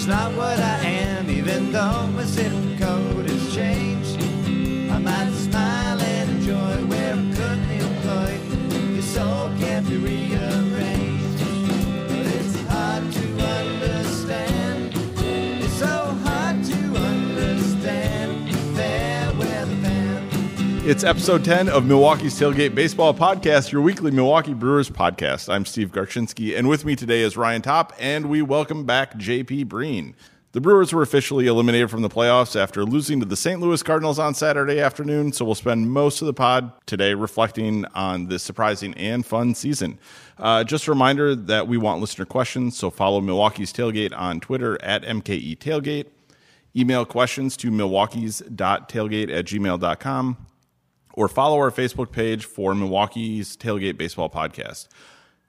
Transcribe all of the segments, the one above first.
just not what I It's episode 10 of Milwaukee's Tailgate Baseball Podcast, your weekly Milwaukee Brewers podcast. I'm Steve Garchinsky, and with me today is Ryan Top, and we welcome back JP Breen. The Brewers were officially eliminated from the playoffs after losing to the St. Louis Cardinals on Saturday afternoon, so we'll spend most of the pod today reflecting on this surprising and fun season. Uh, just a reminder that we want listener questions, so follow Milwaukee's Tailgate on Twitter at MKE Tailgate. Email questions to milwaukee's.tailgate at gmail.com or follow our Facebook page for Milwaukee's Tailgate Baseball Podcast.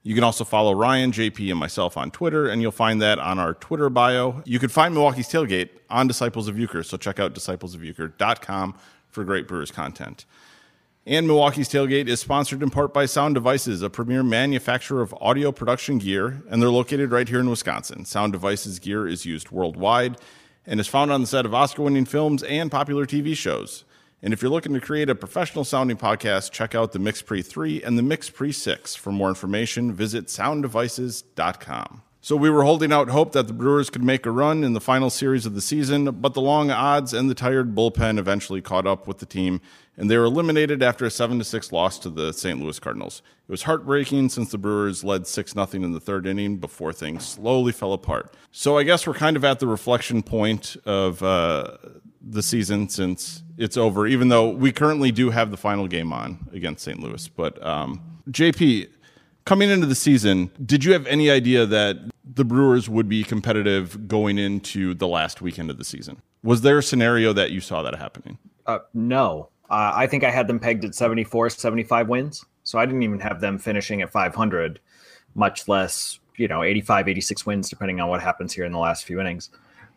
You can also follow Ryan, JP, and myself on Twitter, and you'll find that on our Twitter bio. You can find Milwaukee's Tailgate on Disciples of Uecker, so check out disciplesofuecker.com for great Brewers content. And Milwaukee's Tailgate is sponsored in part by Sound Devices, a premier manufacturer of audio production gear, and they're located right here in Wisconsin. Sound Devices gear is used worldwide and is found on the set of Oscar winning films and popular TV shows. And if you're looking to create a professional sounding podcast, check out the Mix Pre 3 and the Mix Pre 6. For more information, visit sounddevices.com. So we were holding out hope that the Brewers could make a run in the final series of the season, but the long odds and the tired bullpen eventually caught up with the team, and they were eliminated after a 7 6 loss to the St. Louis Cardinals. It was heartbreaking since the Brewers led 6 0 in the third inning before things slowly fell apart. So I guess we're kind of at the reflection point of uh, the season since it's over, even though we currently do have the final game on against St. Louis. But um, JP, coming into the season, did you have any idea that the Brewers would be competitive going into the last weekend of the season? Was there a scenario that you saw that happening? Uh, no. Uh, I think I had them pegged at 74, 75 wins. So I didn't even have them finishing at 500, much less, you know, 85, 86 wins, depending on what happens here in the last few innings.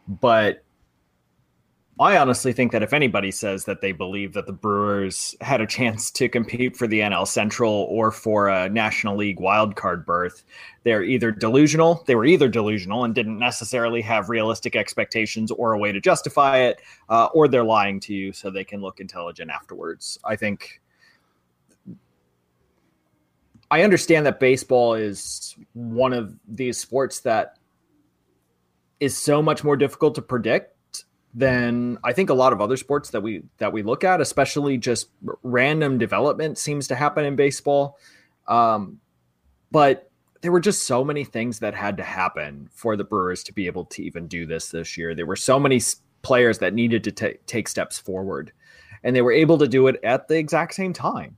But I honestly think that if anybody says that they believe that the Brewers had a chance to compete for the NL Central or for a National League wildcard berth, they're either delusional, they were either delusional and didn't necessarily have realistic expectations or a way to justify it, uh, or they're lying to you so they can look intelligent afterwards. I think I understand that baseball is one of these sports that is so much more difficult to predict than I think a lot of other sports that we that we look at, especially just random development seems to happen in baseball. Um, but there were just so many things that had to happen for the Brewers to be able to even do this this year. There were so many players that needed to t- take steps forward, and they were able to do it at the exact same time.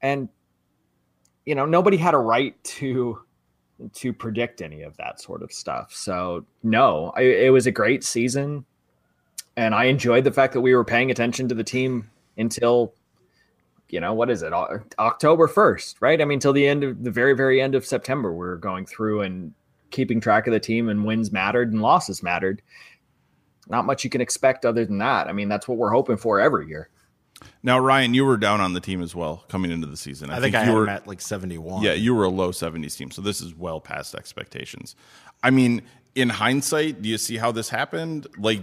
And you know, nobody had a right to to predict any of that sort of stuff. So no, I, it was a great season and I enjoyed the fact that we were paying attention to the team until you know what is it October 1st right? I mean till the end of the very very end of September we are going through and keeping track of the team and wins mattered and losses mattered. Not much you can expect other than that. I mean that's what we're hoping for every year. Now Ryan you were down on the team as well coming into the season. I, I think, think, I you were at like 71 yeah you were a low 70s team so this is well past expectations. I mean in hindsight do you see how this happened? Like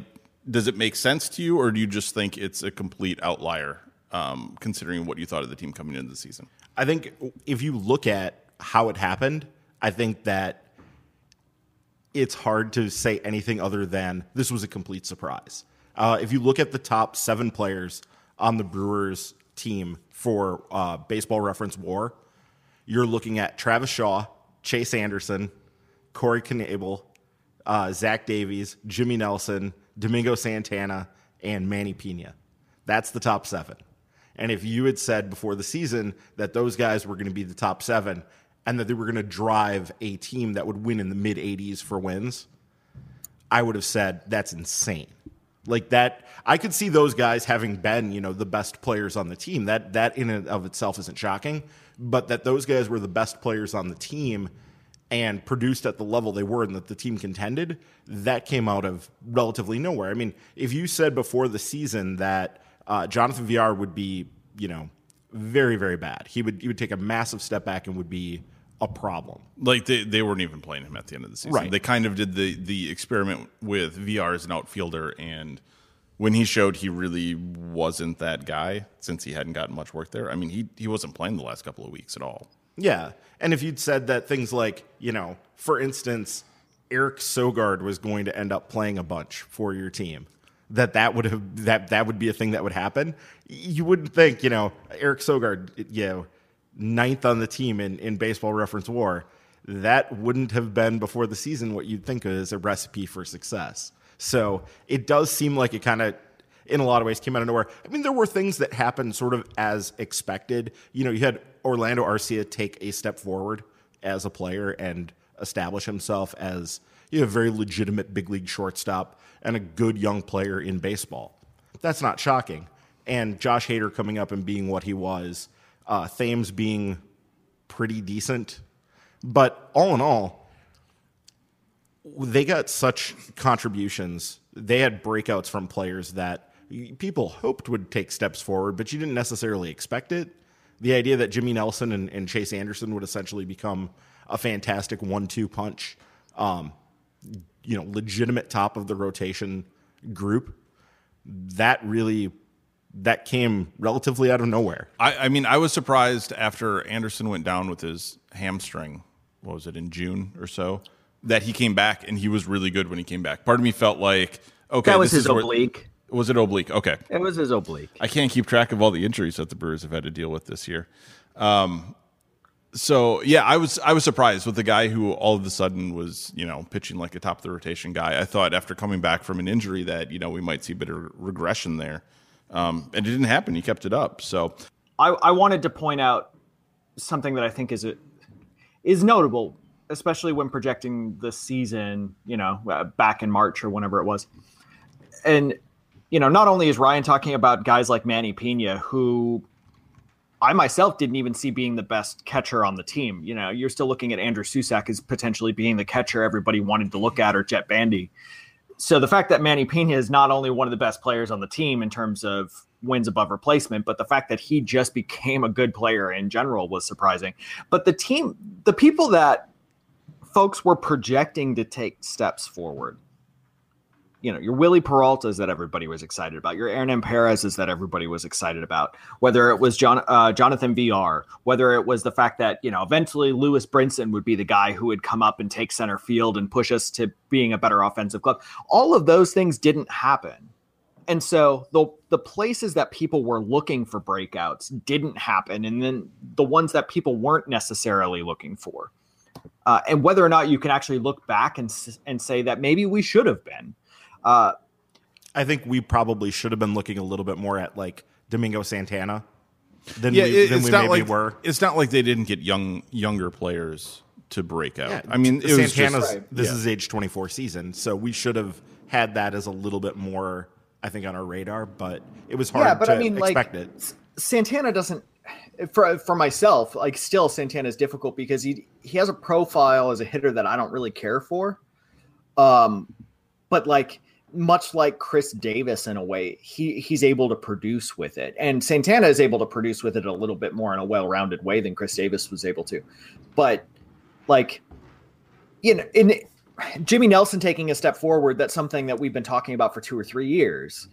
does it make sense to you, or do you just think it's a complete outlier, um, considering what you thought of the team coming into the season? I think if you look at how it happened, I think that it's hard to say anything other than this was a complete surprise. Uh, if you look at the top seven players on the Brewers team for uh, Baseball Reference WAR, you're looking at Travis Shaw, Chase Anderson, Corey Knebel, uh, Zach Davies, Jimmy Nelson, Domingo Santana, and Manny Piña. That's the top seven. And if you had said before the season that those guys were going to be the top seven and that they were going to drive a team that would win in the mid 80s for wins, I would have said that's insane. Like that, I could see those guys having been, you know, the best players on the team. That that in and of itself isn't shocking, but that those guys were the best players on the team and produced at the level they were and that the team contended, that came out of relatively nowhere. I mean, if you said before the season that uh, Jonathan Villar would be, you know, very very bad, he would he would take a massive step back and would be a problem. Like they, they weren't even playing him at the end of the season. Right. They kind of did the the experiment with Villar as an outfielder, and when he showed he really wasn't that guy since he hadn't gotten much work there. I mean, he he wasn't playing the last couple of weeks at all. Yeah. And if you'd said that things like, you know, for instance, Eric Sogard was going to end up playing a bunch for your team, that that would have that that would be a thing that would happen. You wouldn't think, you know, Eric Sogard, you know, ninth on the team in, in baseball reference war, that wouldn't have been before the season what you'd think is a recipe for success. So it does seem like it kind of in a lot of ways came out of nowhere. I mean, there were things that happened sort of as expected. You know, you had Orlando Arcia take a step forward as a player and establish himself as you know, a very legitimate big league shortstop and a good young player in baseball. That's not shocking. And Josh Hader coming up and being what he was, uh, Thames being pretty decent. But all in all, they got such contributions. They had breakouts from players that people hoped would take steps forward, but you didn't necessarily expect it. The idea that Jimmy Nelson and, and Chase Anderson would essentially become a fantastic one-two punch, um, you know, legitimate top of the rotation group, that really that came relatively out of nowhere. I, I mean, I was surprised after Anderson went down with his hamstring. What was it in June or so? That he came back and he was really good when he came back. Part of me felt like, okay, That was this his is where- oblique. Was it oblique? Okay, It was his oblique. I can't keep track of all the injuries that the Brewers have had to deal with this year. Um, so yeah, I was I was surprised with the guy who all of a sudden was you know pitching like a top of the rotation guy. I thought after coming back from an injury that you know we might see a bit of regression there, um, and it didn't happen. He kept it up. So I, I wanted to point out something that I think is a, is notable, especially when projecting the season. You know, uh, back in March or whenever it was, and you know, not only is Ryan talking about guys like Manny Piña, who I myself didn't even see being the best catcher on the team. You know, you're still looking at Andrew Susac as potentially being the catcher everybody wanted to look at, or Jett Bandy. So the fact that Manny Piña is not only one of the best players on the team in terms of wins above replacement, but the fact that he just became a good player in general was surprising. But the team, the people that folks were projecting to take steps forward, you know, your Wily Peralta's that everybody was excited about, your Hernan Perez's that everybody was excited about, whether it was John, uh, Jonathan Villar, whether it was the fact that, you know, eventually Lewis Brinson would be the guy who would come up and take center field and push us to being a better offensive club. All of those things didn't happen. And so the the places that people were looking for breakouts didn't happen, and then the ones that people weren't necessarily looking for, uh, and whether or not you can actually look back and and say that maybe we should have been. Uh, I think we probably should have been looking a little bit more at like Domingo Santana than yeah, we, it- than it's we not maybe like were. it's not like they didn't get young younger players to break out. Yeah, I mean, it was Santana's just, this yeah. is age 24 season, so we should have had that as a little bit more, I think, on our radar. But it was hard yeah, but to I mean, like expect it. Santana doesn't. For for myself, like still Santana is difficult because he he has a profile as a hitter that I don't really care for. Um, but like much like Chris Davis in a way, he he's able to produce with it, and Santana is able to produce with it a little bit more in a well-rounded way than Chris Davis was able to. But like, you know, in Jimmy Nelson taking a step forward, that's something that we've been talking about for two or three years.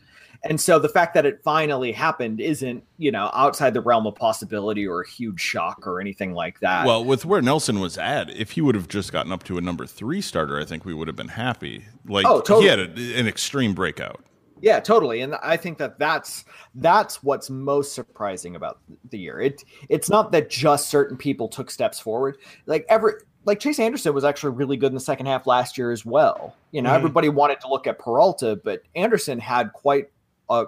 And so the fact that it finally happened isn't, you know, outside the realm of possibility or a huge shock or anything like that. Well, with where Nelson was at, if he would have just gotten up to a number three starter, I think we would have been happy. Like Oh, totally. he had a, an extreme breakout. Yeah, totally. And I think that that's that's what's most surprising about the year. It it's not that just certain people took steps forward. Like every like Chase Anderson was actually really good in the second half last year as well. You know, Mhm. everybody wanted to look at Peralta, but Anderson had quite a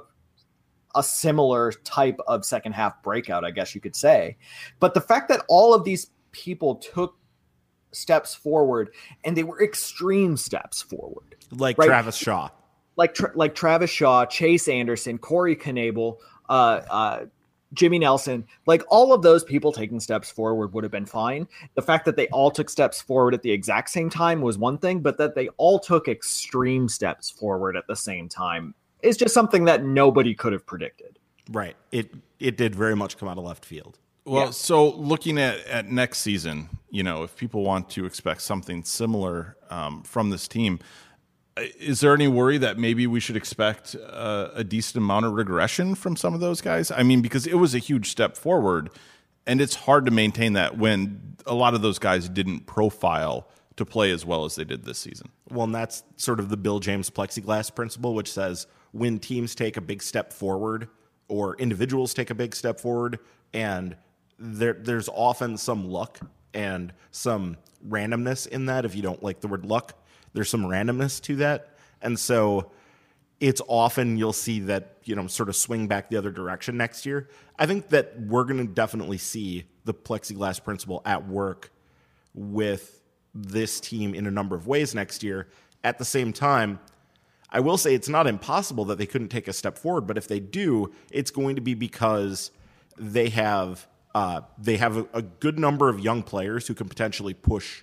a similar type of second half breakout, I guess you could say. But the fact that all of these people took steps forward and they were extreme steps forward Like right. Travis Shaw. like Tra- like Travis Shaw, Chase Anderson, Corey Knebel, uh, uh, Jimmy Nelson, like all of those people taking steps forward would have been fine. The fact that they all took steps forward at the exact same time was one thing, but that they all took extreme steps forward at the same time is just something that nobody could have predicted. Right. It it did very much come out of left field. Well, Yeah. so looking at, at next season, you know, if people want to expect something similar um, from this team, uh, is there any worry that maybe we should expect uh, a decent amount of regression from some of those guys? I mean, because it was a huge step forward, and it's hard to maintain that when a lot of those guys didn't profile to play as well as they did this season. Well, and that's sort of the Bill James plexiglass principle, which says when teams take a big step forward or individuals take a big step forward, and there, there's often some luck and some randomness in that. If you don't like the word luck, there's some randomness to that. And so it's often you'll see that, you know, sort of swing back the other direction next year. I think that we're going to definitely see the plexiglass principle at work with this team in a number of ways next year. At the same time, I will say it's not impossible that they couldn't take a step forward, but if they do, it's going to be because they have uh, they have a, a good number of young players who can potentially push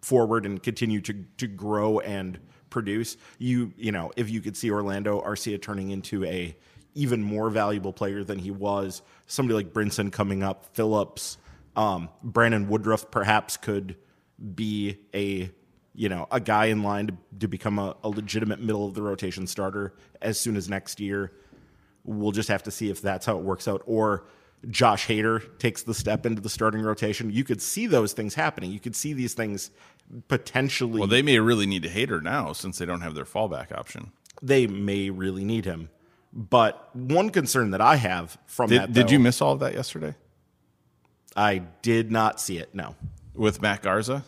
forward and continue to to grow and produce. You you know if you could see Orlando Arcia turning into a even more valuable player than he was, somebody like Brinson coming up, Phillips, um, Brandon Woodruff perhaps could be a you know a guy in line to, to become a, a legitimate middle of the rotation starter as soon as next year. We'll just have to see if that's how it works out. Or Josh Hader takes the step into the starting rotation. You could see those things happening. You could see these things potentially. Well, they may really need a Hader now since they don't have their fallback option. they may really need him. But one concern that I have from Did, that, did you miss all of that yesterday I did not see it. No, with Matt Garza?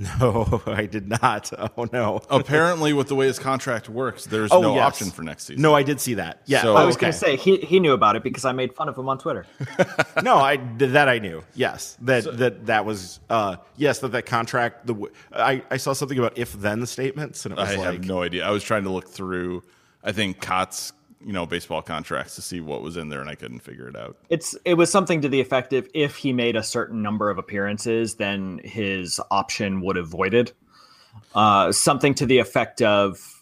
no, I did not. Oh no. Apparently, with the way his contract works, there's Oh, no yes. option for next season. No, I did see that. Yeah, So- I was okay. going to say he he knew about it because I made fun of him on Twitter. no, I that I knew. Yes, that that that was uh yes that that contract. The w- I I saw something about if then statements and it was I like have no idea. I was trying to look through, I think Cot's, you know, baseball contracts to see what was in there, and I couldn't figure it out. It's it was something to the effect of if he made a certain number of appearances, then his option would have voided. Uh, something to the effect of.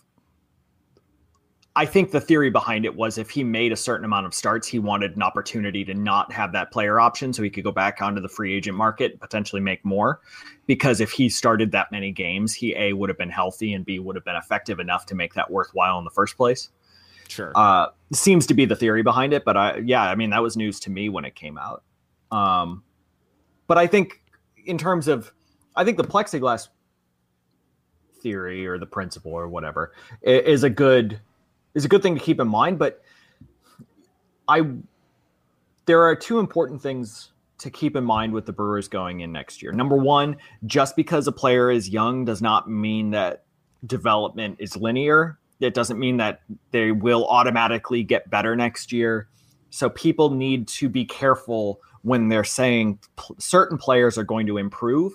I think the theory behind it was if he made a certain amount of starts, he wanted an opportunity to not have that player option, so he could go back onto the free agent market, and potentially make more. Because if he started that many games, he a would have been healthy and b would have been effective enough to make that worthwhile in the first place sure. uh, seems to be the theory behind it. But I, yeah, I mean, that was news to me when it came out. Um, but I think in terms of, I think the plexiglass theory or the principle or whatever is a good is a good thing to keep in mind. But I, there are two important things to keep in mind with the Brewers going in next year. Number one, just because a player is young does not mean that development is linear. It doesn't mean that they will automatically get better next year. So people need to be careful when they're saying p- certain players are going to improve.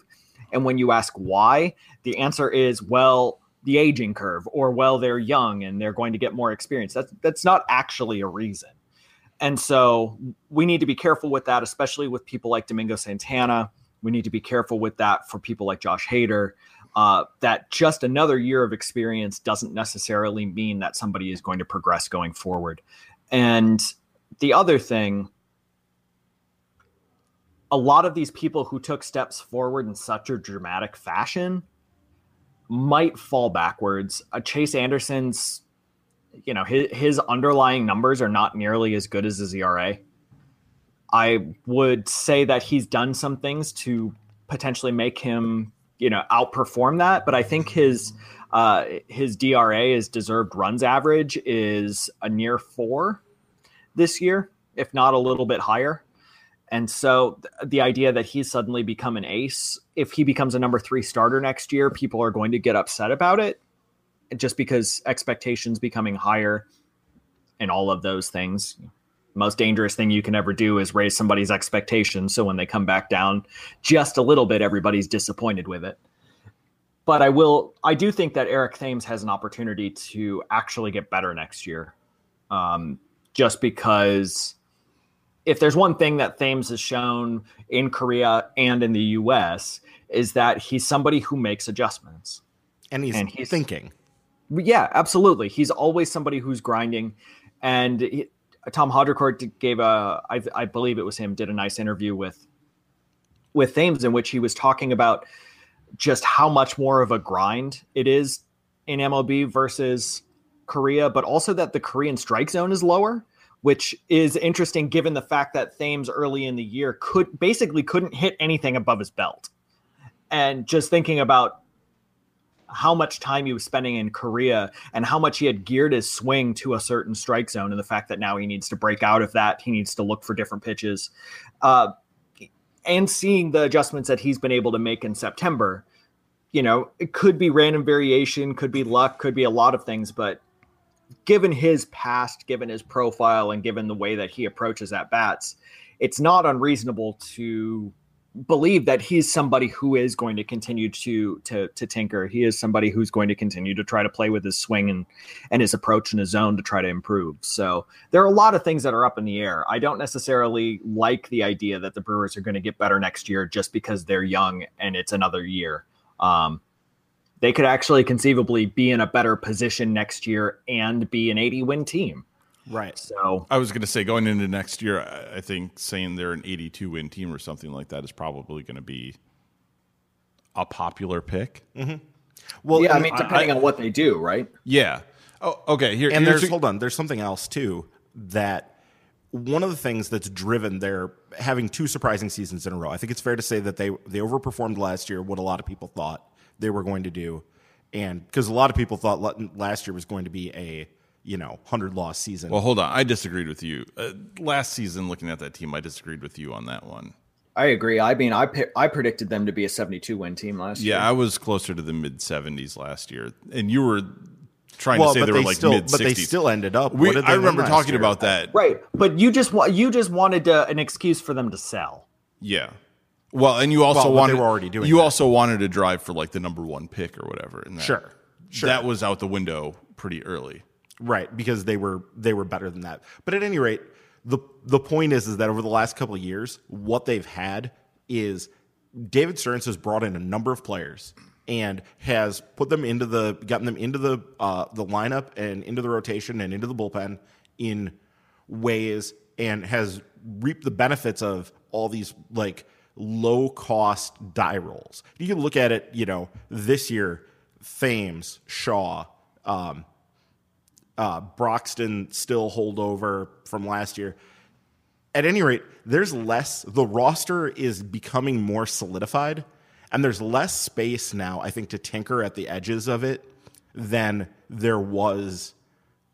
And when you ask why, the answer is, well, the aging curve, or well, they're young and they're going to get more experience. That's that's not actually a reason. And so we need to be careful with that, especially with people like Domingo Santana. We need to be careful with that for people like Josh Hader. Uh, that just another year of experience doesn't necessarily mean that somebody is going to progress going forward. And the other thing, a lot of these people who took steps forward in such a dramatic fashion might fall backwards. Uh, Chase Anderson's, you know, his, his underlying numbers are not nearly as good as his ERA. I would say that he's done some things to potentially make him, you know, outperform that. But I think his uh, his DRA, his deserved runs average, is a near four this year, if not a little bit higher. And so th- the idea that he's suddenly become an ace, if he becomes a number three starter next year, people are going to get upset about it just because expectations becoming higher and all of those things. Most dangerous thing you can ever do is raise somebody's expectations. So when they come back down just a little bit, everybody's disappointed with it. But I will, I do think that Eric Thames has an opportunity to actually get better next year. Um, just because if there's one thing that Thames has shown in Korea and in the US is that he's somebody who makes adjustments. and he's, and he's- thinking. Yeah, absolutely. He's always somebody who's grinding and he, Tom Haudricourt gave a, I, I believe it was him, did a nice interview with with Thames in which he was talking about just how much more of a grind it is in MLB versus Korea, but also that the Korean strike zone is lower, which is interesting given the fact that Thames early in the year could basically couldn't hit anything above his belt. And just thinking about how much time he was spending in Korea and how much he had geared his swing to a certain strike zone, and the fact that now he needs to break out of that, he needs to look for different pitches, uh, and seeing the adjustments that he's been able to make in September. You know, it could be random variation, could be luck, could be a lot of things, but given his past, given his profile, and given the way that he approaches at bats, it's not unreasonable to believe that he's somebody who is going to continue to to to tinker. He is somebody who's going to continue to try to play with his swing and and his approach in his zone to try to improve. So there are a lot of things that are up in the air. I don't necessarily like the idea that the Brewers are going to get better next year just because they're young and it's another year. Um, they could actually conceivably be in a better position next year and be an 80 win team. Right. So I was going to say going into next year, I I think saying they're an 82 win team or something like that is probably going to be a popular pick. Mm-hmm. Well, yeah, I mean, depending on what they do, right? Yeah. Oh, okay. Here, and there's a- hold on there's something else too that one of the things that's driven their having two surprising seasons in a row i think it's fair to say that they they overperformed last year what a lot of people thought they were going to do and because a lot of people thought last year was going to be a you know 100 loss season Well, hold on. I disagreed with you. Uh, last season, looking at that team, I disagreed with you on that one. I agree. I mean, I I predicted them to be a 72 win team last year. Yeah, I was closer to the mid 70s last year, and you were trying well to say they they, were like still mid 60s. but they still ended up We, what I remember talking year? about that. Right, but you just want you just wanted to, an excuse for them to sell. Yeah. Well, and you also Well, but they wanted were already doing You that. also wanted to drive for like the number one pick or whatever. And that, Sure. Sure. That was out the window pretty early. Right, because they were they were better than that. But at any rate, the the point is is that over the last couple of years, what they've had is David Stearns has brought in a number of players and has put them into the gotten them into the uh, the lineup and into the rotation and into the bullpen in ways and has reaped the benefits of all these like low cost die rolls. You can look at it, you know, this year, Thames, Shaw, um, uh, Broxton still holdover from last year. At any rate, there's less, the roster is becoming more solidified, and there's less space now, I think, to tinker at the edges of it than there was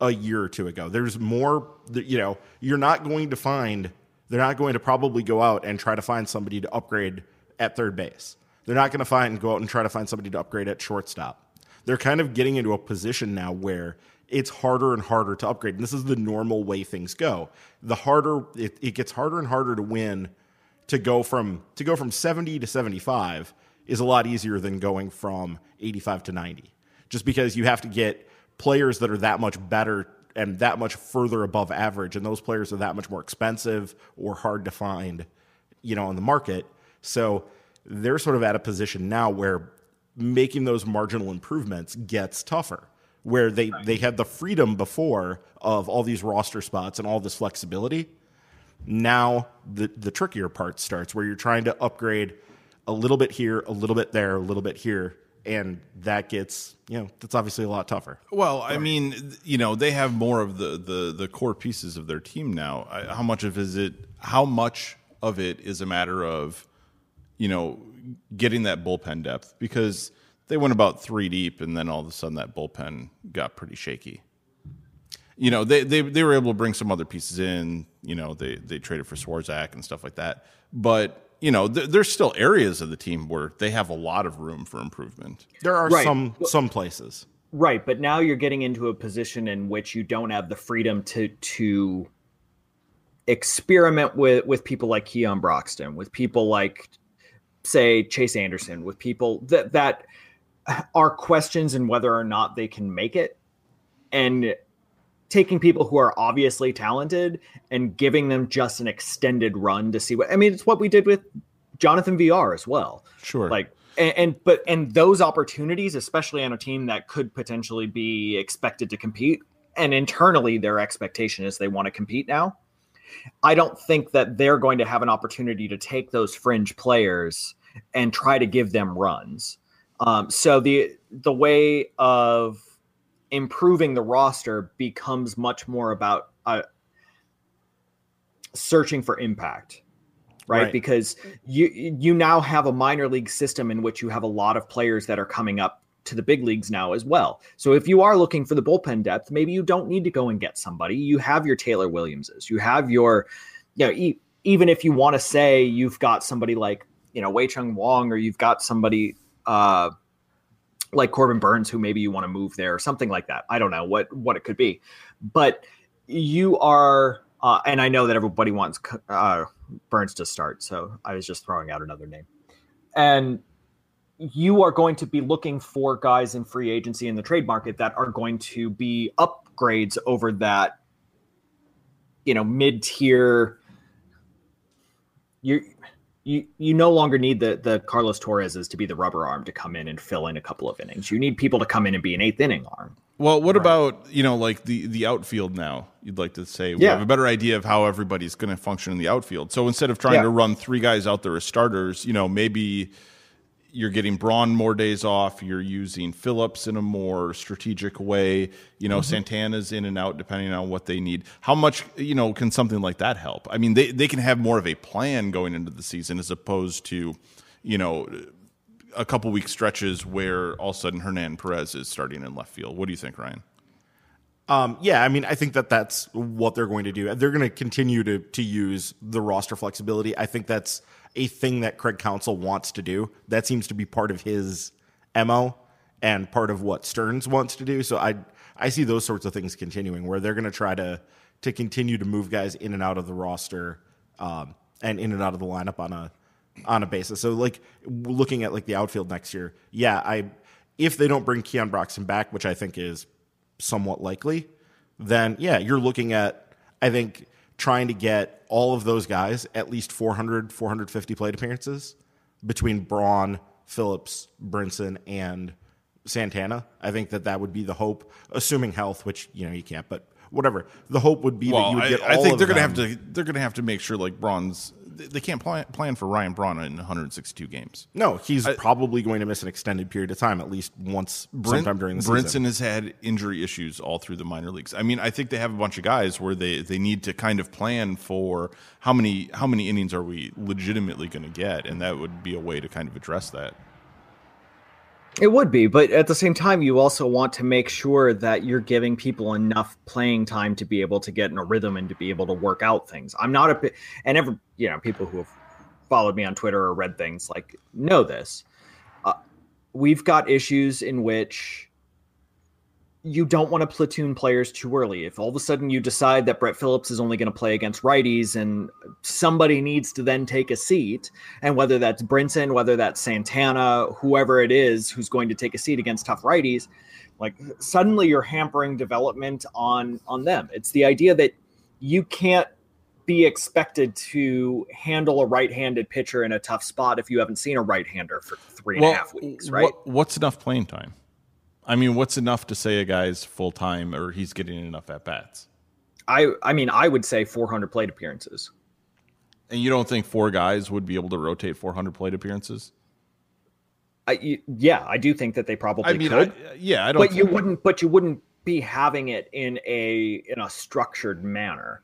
a year or two ago. There's more, you know, you're not going to find, they're not going to probably go out and try to find somebody to upgrade at third base. They're not going to find, go out and try to find somebody to upgrade at shortstop they're kind of getting into a position now where it's harder and harder to upgrade. And this is the normal way things go. The harder it, it gets harder and harder to win to go from to go from 70 to 75 is a lot easier than going from 85 to 90. Just because you have to get players that are that much better and that much further above average and those players are that much more expensive or hard to find, you know, on the market. So they're sort of at a position now where making those marginal improvements gets tougher where they they had the freedom before of all these roster spots and all this flexibility now the the trickier part starts where you're trying to upgrade a little bit here a little bit there a little bit here and that gets you know that's obviously a lot tougher Well, I mean, you know, they have more of the the the core pieces of their team now. I, how much of is it? How much of it is a matter of, you know, getting that bullpen depth because they went about three deep, and then all of a sudden that bullpen got pretty shaky. You know, they they they were able to bring some other pieces in. You know, they they traded for Swarzak and stuff like that, but. You know, th- there's still areas of the team where they have a lot of room for improvement. there are Right. some some places Right, but now you're getting into a position in which you don't have the freedom to to experiment with with people like Keon Broxton, with people like say Chase Anderson, with people that that are questions in whether or not they can make it and taking people who are obviously talented and giving them just an extended run to see what I mean it's what we did with Jonathan Villar as well Sure. like and, and but and those opportunities especially on a team that could potentially be expected to compete and internally their expectation is they want to compete now. I don't think that they're going to have an opportunity to take those fringe players and try to give them runs. Um, so the the way of improving the roster becomes much more about uh, searching for impact right? right? Because you you now have a minor league system in which you have a lot of players that are coming up to the big leagues now as well. So if you are looking for the bullpen depth, maybe you don't need to go and get somebody. You have your Taylor Williamses. You have your, you know, e- even if you want to say you've got somebody like you know Wei-Chung Wang or you've got somebody uh, like Corbin Burnes, who maybe you want to move there or something like that. I don't know what what it could be, but you are. Uh, and I know that everybody wants uh, Burnes to start. So I was just throwing out another name. And you are going to be looking for guys in free agency in the trade market that are going to be upgrades over that, you know, mid tier. You you you no longer need the the Carlos Torreses to be the rubber arm to come in and fill in a couple of innings. You need people to come in and be an eighth inning arm. Well, what right. about you know like the the outfield now? You'd like to say we yeah. have a better idea of how everybody's going to function in the outfield. So instead of trying yeah. to run three guys out there as starters, you know maybe you're getting Braun more days off. You're using Phillips in a more strategic way. You know, mm-hmm. Santana's in and out depending on what they need. How much, you know, can something like that help? I mean, they, they can have more of a plan going into the season as opposed to, you know, a couple week stretches where all of a sudden Hernan Perez is starting in left field. What do you think, Ryan? Um, yeah, I mean, I think that that's what they're going to do. They're going to continue to to use the roster flexibility. I think that's a thing that Craig Counsell wants to do. That seems to be part of his mo and part of what Stearns wants to do. So I I see those sorts of things continuing where they're going to try to to continue to move guys in and out of the roster um, and in and out of the lineup on a on a basis. So like looking at like the outfield next year, yeah, I if they don't bring Keon Broxton back, which I think is somewhat likely, then yeah, you're looking at I think trying to get all of those guys at least 400 450 plate appearances between Braun, Phillips, Brinson and Santana. I think that that would be the hope assuming health, which you know you can't, but whatever. The hope would be well, that you would get I, I think they're going to have to they're going to have to make sure like Braun's they can't plan, plan for Ryan Braun in 162 games. No, he's I, probably going to miss an extended period of time, at least once Brent, sometime during the season. Brinson season. has had injury issues all through the minor leagues. I mean, I think they have a bunch of guys where they, they need to kind of plan for how many how many innings are we legitimately going to get, and that would be a way to kind of address that. It would be, but at the same time, you also want to make sure that you're giving people enough playing time to be able to get in a rhythm and to be able to work out things. I'm not a, and ever, you know, people who have followed me on Twitter or read things like know this. Uh, we've got issues in which you don't want to platoon players too early. If all of a sudden you decide that Brett Phillips is only going to play against righties and somebody needs to then take a seat, and whether that's Brinson, whether that's Santana, whoever it is who's going to take a seat against tough righties, like suddenly you're hampering development on on them. It's the idea that you can't be expected to handle a right-handed pitcher in a tough spot if you haven't seen a right-hander for three and well, a half weeks, right? What, what's enough playing time? I mean, what's enough to say a guy's full time or he's getting enough at bats? I I mean, I would say 400 plate appearances. And you don't think four guys would be able to rotate 400 plate appearances? I, yeah, I do think that they probably I mean, could. I, yeah, I don't. But you wouldn't. But you wouldn't be having it in a in a structured manner,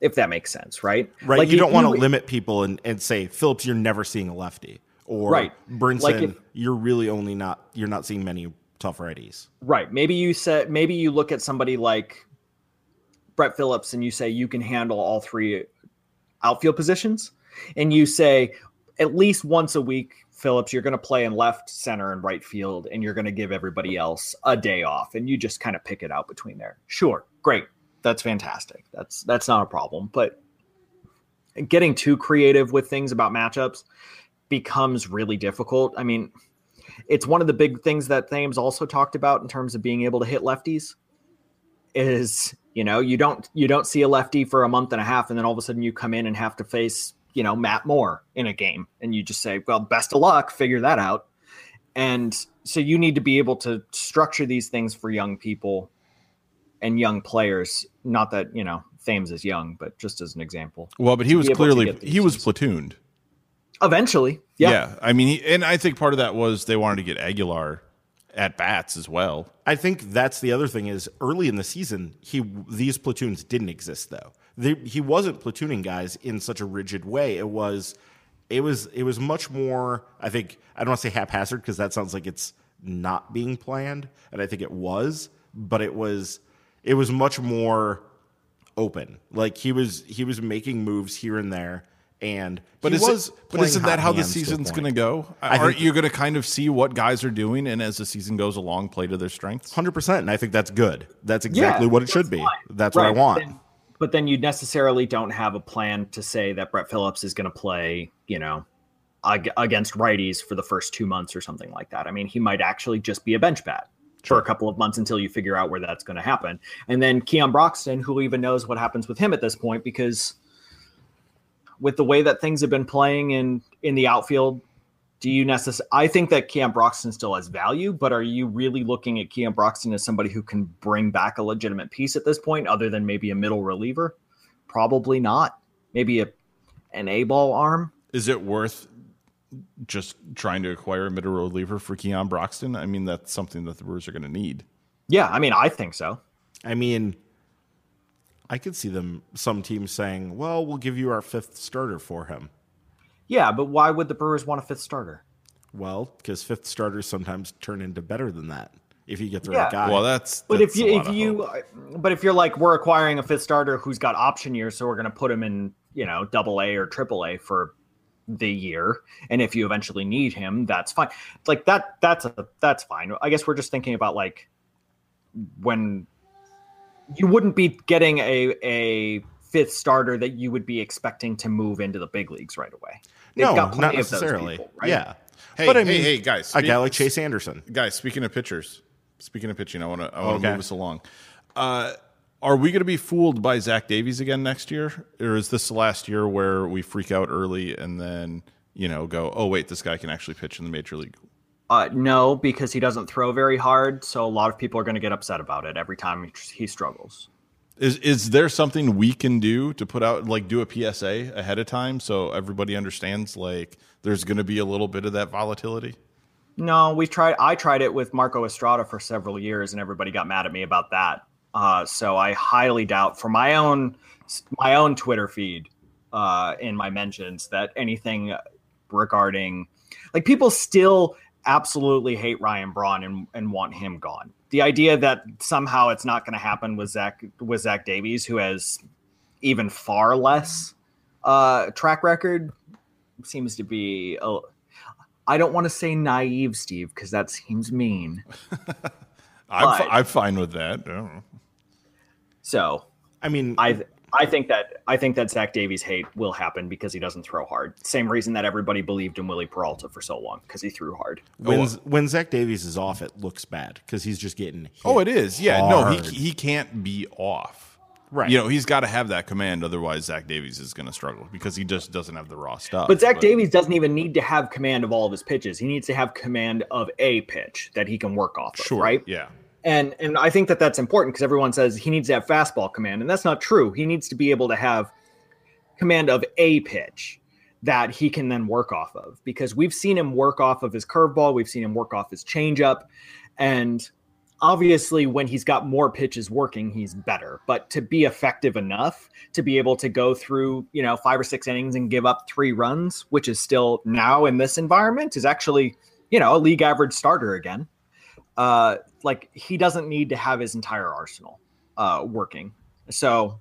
if that makes sense, right? Right. Like you don't want to limit people and, and say, Phillips, you're never seeing a lefty, or right. Brinson, like if, you're really only not you're not seeing many tough righties. Right. Maybe you said maybe you look at somebody like Brett Phillips and you say you can handle all three outfield positions, and you say at least once a week, Phillips, you're going to play in left, center, and right field, and you're going to give everybody else a day off, and you just kind of pick it out between there. Sure, great, that's fantastic. That's that's not a problem, but getting too creative with things about matchups becomes really difficult. I mean it's one of the big things that Thames also talked about in terms of being able to hit lefties. Is you know you don't you don't see a lefty for a month and a half, and then all of a sudden you come in and have to face you know Matt Moore in a game, and you just say, well, best of luck, figure that out. And so you need to be able to structure these things for young people and young players. Not that you know Thames is young, but just as an example. Well, but he was be able to clearly he was platooned. Eventually, yeah, yeah. I mean, he, and I think part of that was they wanted to get Aguilar at bats as well. I think that's the other thing is early in the season, he these platoons didn't exist though. They, he wasn't platooning guys in such a rigid way. It was, it was, it was much more. I think I don't want to say haphazard because that sounds like it's not being planned, and I think it was, but it was, it was much more open. Like he was, he was making moves here and there, and But he is was it, but isn't that how the hands to season's going to go? I Aren't you going to kind of see what guys are doing, and as the season goes along, play to their strengths? Hundred percent, and I think that's good. That's exactly what it should be. fine. That's what I want. But then, but then you necessarily don't have a plan to say that Brett Phillips is going to play, you know, ag- against righties for the first two months or something like that. I mean, he might actually just be a bench bat for a couple of months until you figure out where that's going to happen. And then Keon Broxton, who even knows what happens with him at this point, because with the way that things have been playing in in the outfield, do you necessarily? I think that Keon Broxton still has value, but are you really looking at Keon Broxton as somebody who can bring back a legitimate piece at this point, other than maybe a middle reliever? Probably not. Maybe a an A ball arm. Is it worth just trying to acquire a middle reliever for Keon Broxton? I mean, that's something that the Brewers are going to need. Yeah, I mean, I think so. I mean, I could see them some teams saying, "Well, we'll give you our fifth starter for him." Yeah, but why would the Brewers want a fifth starter? Well, because fifth starters sometimes turn into better than that if you get the Yeah. right guy. Well, that's. But that's if a you lot if of you hope. but if you're like we're acquiring a fifth starter who's got option years, so we're going to put him in you know double A or triple A for the year, and if you eventually need him, that's fine. Like that that's a that's fine. I guess we're just thinking about like when you wouldn't be getting a a fifth starter that you would be expecting to move into the big leagues right away. They've no, got plenty not of those necessarily. people, right? Yeah, Hey, but I hey, mean, hey, guys, a guy like Chase Anderson. guys, speaking of pitchers, speaking of pitching, I want to I want to Okay. move us along. Uh, are we going to be fooled by Zach Davies again next year, or is this the last year where we freak out early and then you know go, oh wait, this guy can actually pitch in the major league? Uh, no, because he doesn't throw very hard, so a lot of people are going to get upset about it every time he, he struggles. Is is there something we can do to put out like do a PSA ahead of time so everybody understands like there's going to be a little bit of that volatility? No, we tried. I tried it with Marco Estrada for several years, and everybody got mad at me about that. Uh, so I highly doubt, for my own my own Twitter feed, uh, in my mentions, that anything regarding like people still absolutely hate Ryan Braun and, and want him gone. The idea that somehow it's not going to happen with Zach with Zach Davies, who has even far less uh, track record, seems to be. A, I don't want to say naive, Steve, because that seems mean. I'm, But- I'm fine with that. I. So I mean, I I think that I think that Zach Davies hate will happen because he doesn't throw hard. Same reason that everybody believed in Wily Peralta for so long because he threw hard. Oh, when uh, when Zach Davies is off, it looks bad because he's just getting. Hit Oh, it is. Yeah, no, he he can't be off. Right. You know, he's got to have that command. Otherwise, Zach Davies is going to struggle because he just doesn't have the raw stuff. But Zach Davies doesn't even need to have command of all of his pitches. He needs to have command of a pitch that he can work off of, sure, right? Yeah. And and I think that that's important because everyone says he needs to have fastball command, and that's not true. He needs to be able to have command of a pitch that he can then work off of because we've seen him work off of his curveball, we've seen him work off his changeup, and obviously when he's got more pitches working, he's better. But to be effective enough to be able to go through, you know, five or six innings and give up three runs, which is still now in this environment, is actually, you know, a league average starter again uh like he doesn't need to have his entire arsenal uh working. So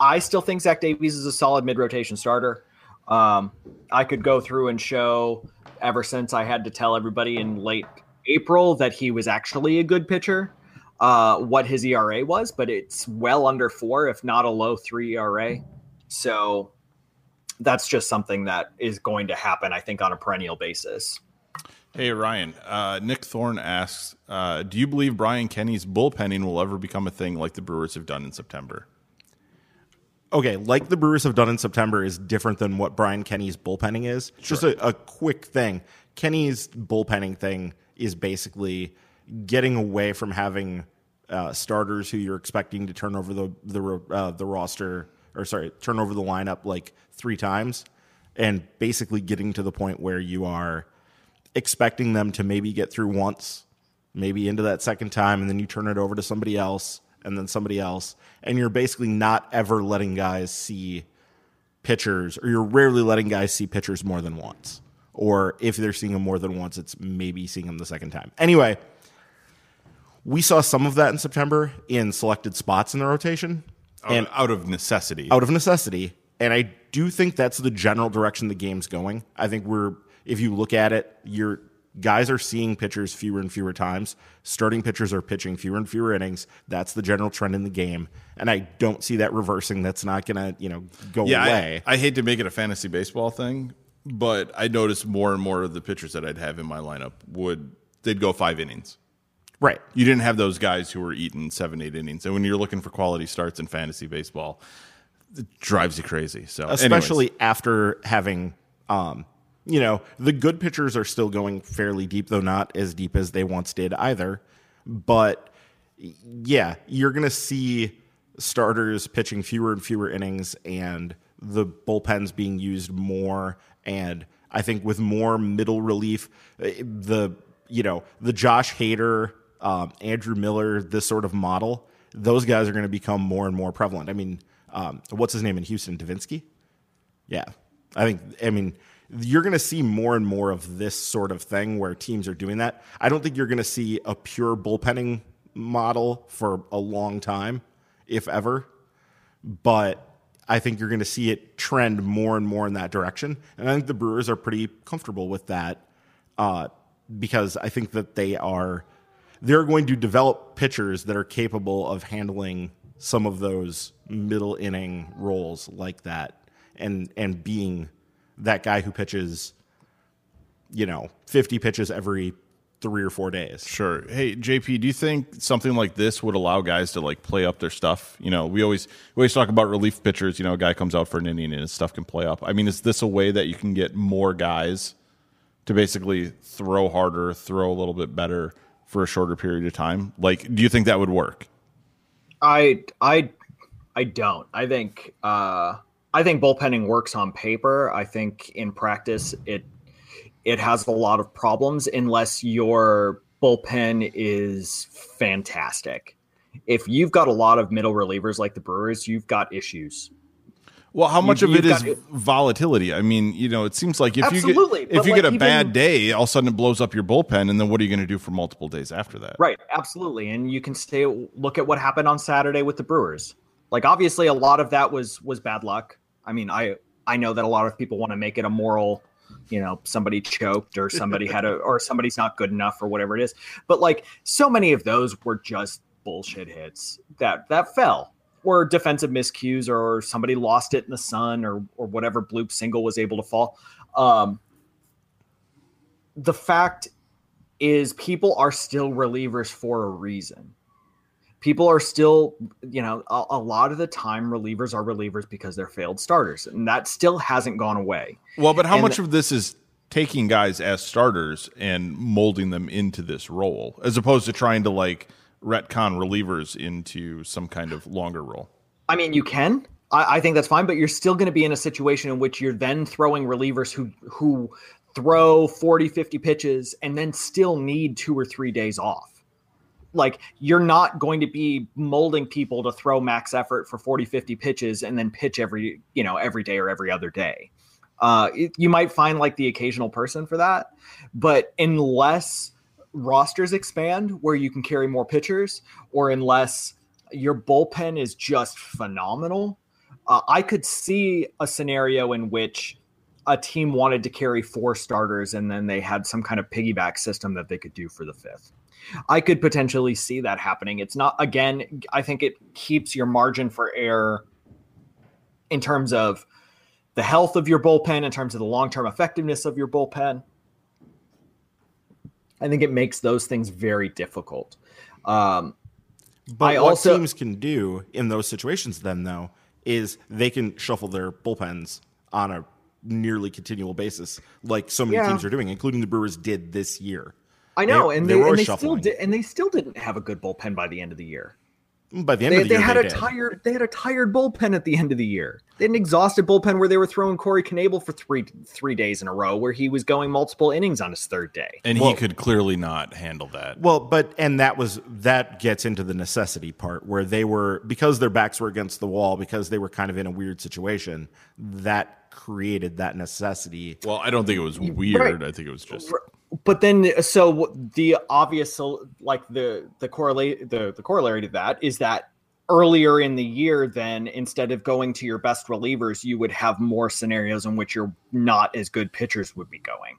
i still think zach davies is a solid mid-rotation starter. Um i could go through and show ever since i had to tell everybody in late april that he was actually a good pitcher uh what his era was but it's well under four if not a low three era so that's just something that is going to happen i think on a perennial basis Hey Ryan, uh, Nick Thorne asks, uh, "Do you believe Brian Kenny's bullpenning will ever become a thing like the Brewers have done in September?" okay, like the Brewers have done in September, is different than what Brian Kenny's bullpenning is. Just a, a quick thing. Kenny's bullpenning thing is basically getting away from having uh, starters who you're expecting to turn over the the uh, the roster or sorry, turn over the lineup like three times, and basically getting to the point where you are expecting them to maybe get through once, maybe into that second time, and then you turn it over to somebody else, and then somebody else, and you're basically not ever letting guys see pitchers, or you're rarely letting guys see pitchers more than once. Or if they're seeing them more than once, it's maybe seeing them the second time. Anyway, we saw some of that in September in selected spots in the rotation. Out, and out of necessity. Out of necessity. And I do think that's the general direction the game's going. I think we're if you look at it, your guys are seeing pitchers fewer and fewer times. Starting pitchers are pitching fewer and fewer innings. That's the general trend in the game, and I don't see that reversing. That's not going to you know go yeah, away. I, I hate to make it a fantasy baseball thing, but I noticed more and more of the pitchers that I'd have in my lineup would they'd go five innings. Right. You didn't have those guys who were eating seven, eight innings. And when you're looking for quality starts in fantasy baseball, it drives you crazy. So especially anyways. after having um, you know, the good pitchers are still going fairly deep, though not as deep as they once did either. But yeah, you're going to see starters pitching fewer and fewer innings and the bullpens being used more. And I think with more middle relief, the, you know, the Josh Hader, um, Andrew Miller, this sort of model, those guys are going to become more and more prevalent. I mean, um, what's his name in Houston? Devenski? Yeah. I think, I mean, you're going to see more and more of this sort of thing where teams are doing that. I don't think you're going to see a pure bullpenning model for a long time, if ever. But I think you're going to see it trend more and more in that direction. And I think the Brewers are pretty comfortable with that uh, because I think that they are they're going to develop pitchers that are capable of handling some of those middle inning roles like that and and being that guy who pitches, you know, 50 pitches every three or four days. Sure. Hey, JP, do you think something like this would allow guys to like play up their stuff? You know, we always we always talk about relief pitchers. You know, a guy comes out for an inning and his stuff can play up. I mean, is this a way that you can get more guys to basically throw harder, throw a little bit better for a shorter period of time? Like, do you think that would work? I I I don't. I think uh I think bullpenning works on paper. I think in practice it it has a lot of problems unless your bullpen is fantastic. If you've got a lot of middle relievers like the Brewers, you've got issues. Well, how much you, of it is it. volatility? I mean, you know, it seems like if Absolutely. you get if you like get a even, bad day, all of a sudden it blows up your bullpen, and then what are you going to do for multiple days after that? Right, absolutely. And you can stay look at what happened on Saturday with the Brewers. Like obviously a lot of that was was bad luck. I mean, I I know that a lot of people want to make it a moral, you know, somebody choked or somebody had a or somebody's not good enough or whatever it is. But like so many of those were just bullshit hits that that fell or defensive miscues or somebody lost it in the sun or or whatever bloop single was able to fall. Um, the fact is people are still relievers for a reason people are still, you know, a, a, lot of the time relievers are relievers because they're failed starters, and that still hasn't gone away. Well, but how and much of this is taking guys as starters and molding them into this role, as opposed to trying to like retcon relievers into some kind of longer role? I mean, you can. I, I think that's fine, but you're still going to be in a situation in which you're then throwing relievers who who throw 40 50 pitches and then still need two or three days off like you're not going to be molding people to throw max effort for 40 50 pitches and then pitch every you know every day or every other day. Uh, it, you might find like the occasional person for that but unless rosters expand where you can carry more pitchers or unless your bullpen is just phenomenal uh, i could see a scenario in which a team wanted to carry four starters and then they had some kind of piggyback system that they could do for the fifth I could potentially see that happening. It's not again, I think it keeps your margin for error in terms of the health of your bullpen, in terms of the long-term effectiveness of your bullpen. I think it makes those things very difficult. Um, but I what also, teams can do in those situations, then, though, is they can shuffle their bullpens on a nearly continual basis, like so many yeah. teams are doing, including the Brewers did this year. I know, They- and they they, and they still did, and they still didn't have a good bullpen by the end of the year. By the end They, of the they year, had they a did. tired, they had a tired bullpen at the end of the year. They had an exhausted bullpen where they were throwing Corey Knebel for three three days in a row, where he was going multiple innings on his third day. And Well- he could clearly not handle that. Well, but and that was that gets into the necessity part where they were because their backs were against the wall because they were kind of in a weird situation that created that necessity. Well, I don't think it was weird. I think it was just But then, so the obvious, like the the correlate the the corollary to that is that earlier in the year, then instead of going to your best relievers, you would have more scenarios in which your not as good pitchers would be going.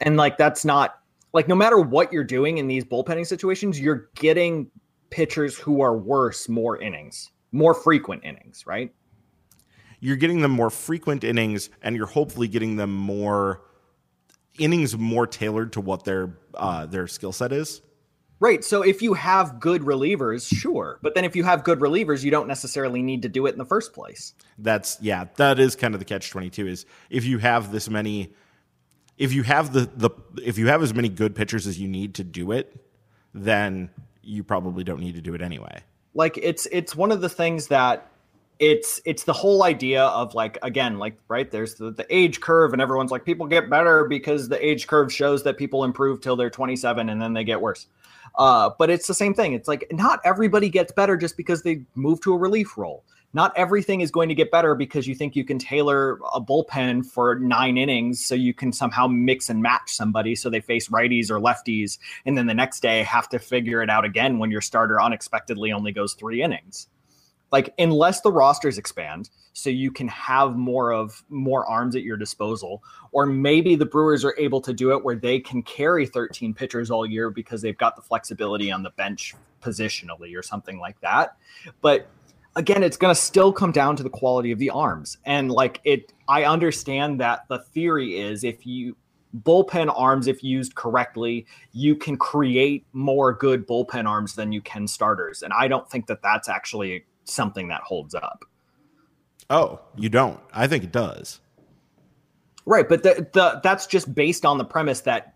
And like that's not like no matter what you're doing in these bullpenning situations, you're getting pitchers who are worse more innings, more frequent innings, right? You're getting them more frequent innings, and you're hopefully getting them more innings more tailored to what their uh, their skill set is. Right. So if you have good relievers, sure. But then if you have good relievers, you don't necessarily need to do it in the first place. That's yeah, that is kind of the catch twenty two. Is if you have this many, if you have the the if you have as many good pitchers as you need to do it, then you probably don't need to do it anyway. Like it's it's one of the things that it's it's the whole idea of like again like right there's the, the age curve and everyone's like people get better because the age curve shows that people improve till they're 27 and then they get worse. Uh, but it's the same thing. It's like not everybody gets better just because they move to a relief role. Not everything is going to get better because you think you can tailor a bullpen for nine innings so you can somehow mix and match somebody so they face righties or lefties and then the next day have to figure it out again when your starter unexpectedly only goes three innings like unless the rosters expand so you can have more of more arms at your disposal or maybe the brewers are able to do it where they can carry 13 pitchers all year because they've got the flexibility on the bench positionally or something like that. But again it's going to still come down to the quality of the arms. And like it i understand that the theory is if you bullpen arms if used correctly you can create more good bullpen arms than you can starters. And i don't think that that's actually something that holds up Oh, you don't? I think it does. right but the, the that's just based on the premise that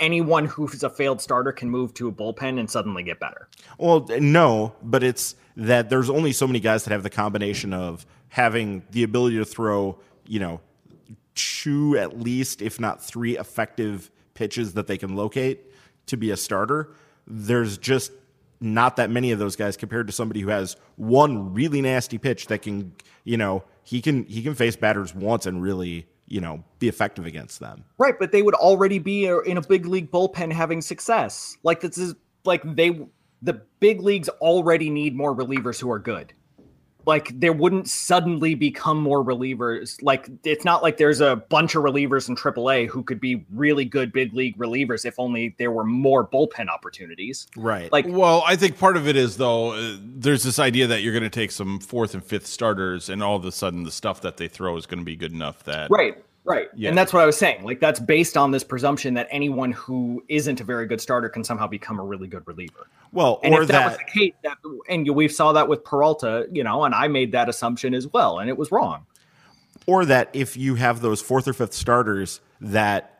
anyone who's a failed starter can move to a bullpen and suddenly get better Well, no, but it's that there's only so many guys that have the combination of having the ability to throw, you know, two at least, if not three effective pitches that they can locate to be a starter. There's just not that many of those guys compared to somebody who has one really nasty pitch that can, you know, he can he can face batters once and really, you know, be effective against them. Right, but they would already be in a big league bullpen having success. Like this is like they the big leagues already need more relievers who are good. Like there wouldn't suddenly become more relievers. Like it's not like there's a bunch of relievers in AAA who could be really good big league relievers if only there were more bullpen opportunities. Right. Like Well, I think part of it is though. Uh, there's this idea that you're going to take some fourth and fifth starters, and all of a sudden the stuff that they throw is going to be good enough that Right, right. Yeah. And that's what I was saying. Like that's based on this presumption that anyone who isn't a very good starter can somehow become a really good reliever. well, And or if that, that, was the case, that and we saw that with Peralta, you know, and I made that assumption as well, and it was wrong. or that if you have those fourth or fifth starters that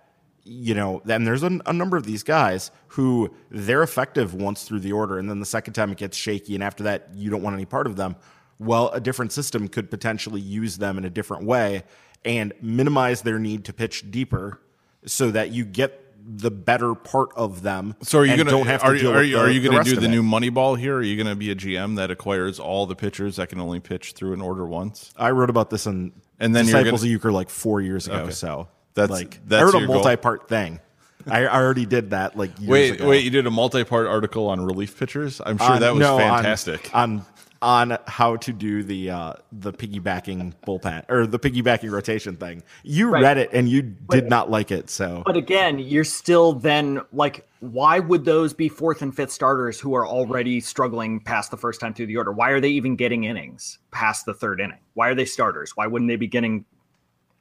you know then there's a, a number of these guys who they're effective once through the order and then the second time it gets shaky and after that you don't want any part of them well a different system could potentially use them in a different way and minimize their need to pitch deeper so that you get the better part of them So are you going don't have to are, deal are with you the- are you going to do the new money ball here? Are you going to be a GM that acquires all the pitchers that can only pitch through an order once? I wrote about this in And then you're Disciples gonna- of Uecker like four years ago. Okay. So That's- like that's I wrote a multi-part thing. I, already did that like Wait, ago. wait! You did a multi-part article on relief pitchers. I'm uh, sure On- that was no, fantastic. On, on how to do the uh, the piggybacking bullpen or the piggybacking rotation thing. You Right. read it and you did not like it. So But again, you're still then like, why would those be fourth and fifth starters who are already struggling past the first time through the order? Why are they even getting innings past the third inning? Why are they starters? Why wouldn't they be getting?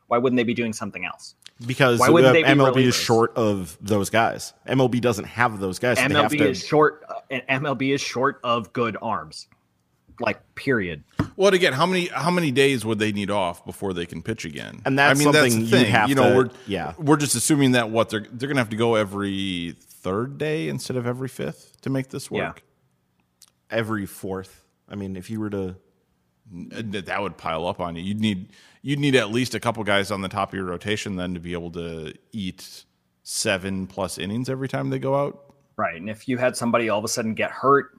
Why wouldn't they be doing something else? because Why wouldn't they be MLB is short of those guys. MLB doesn't have those guys. So they have MLB to, is short. Uh, MLB is short of good arms. Like period. Well, again, how many how many days would they need off before they can pitch again? And that's I mean, that's something the you have you know, to- we're yeah. we're just assuming that what they're they're gonna have to go every third day instead of every fifth to make this Yeah. work. Every fourth. I mean, if you were to that that would pile up on you. You'd need you'd need at least a couple guys on the top of your rotation then to be able to eat seven plus innings every time they go out. Right. And if you had somebody all of a sudden get hurt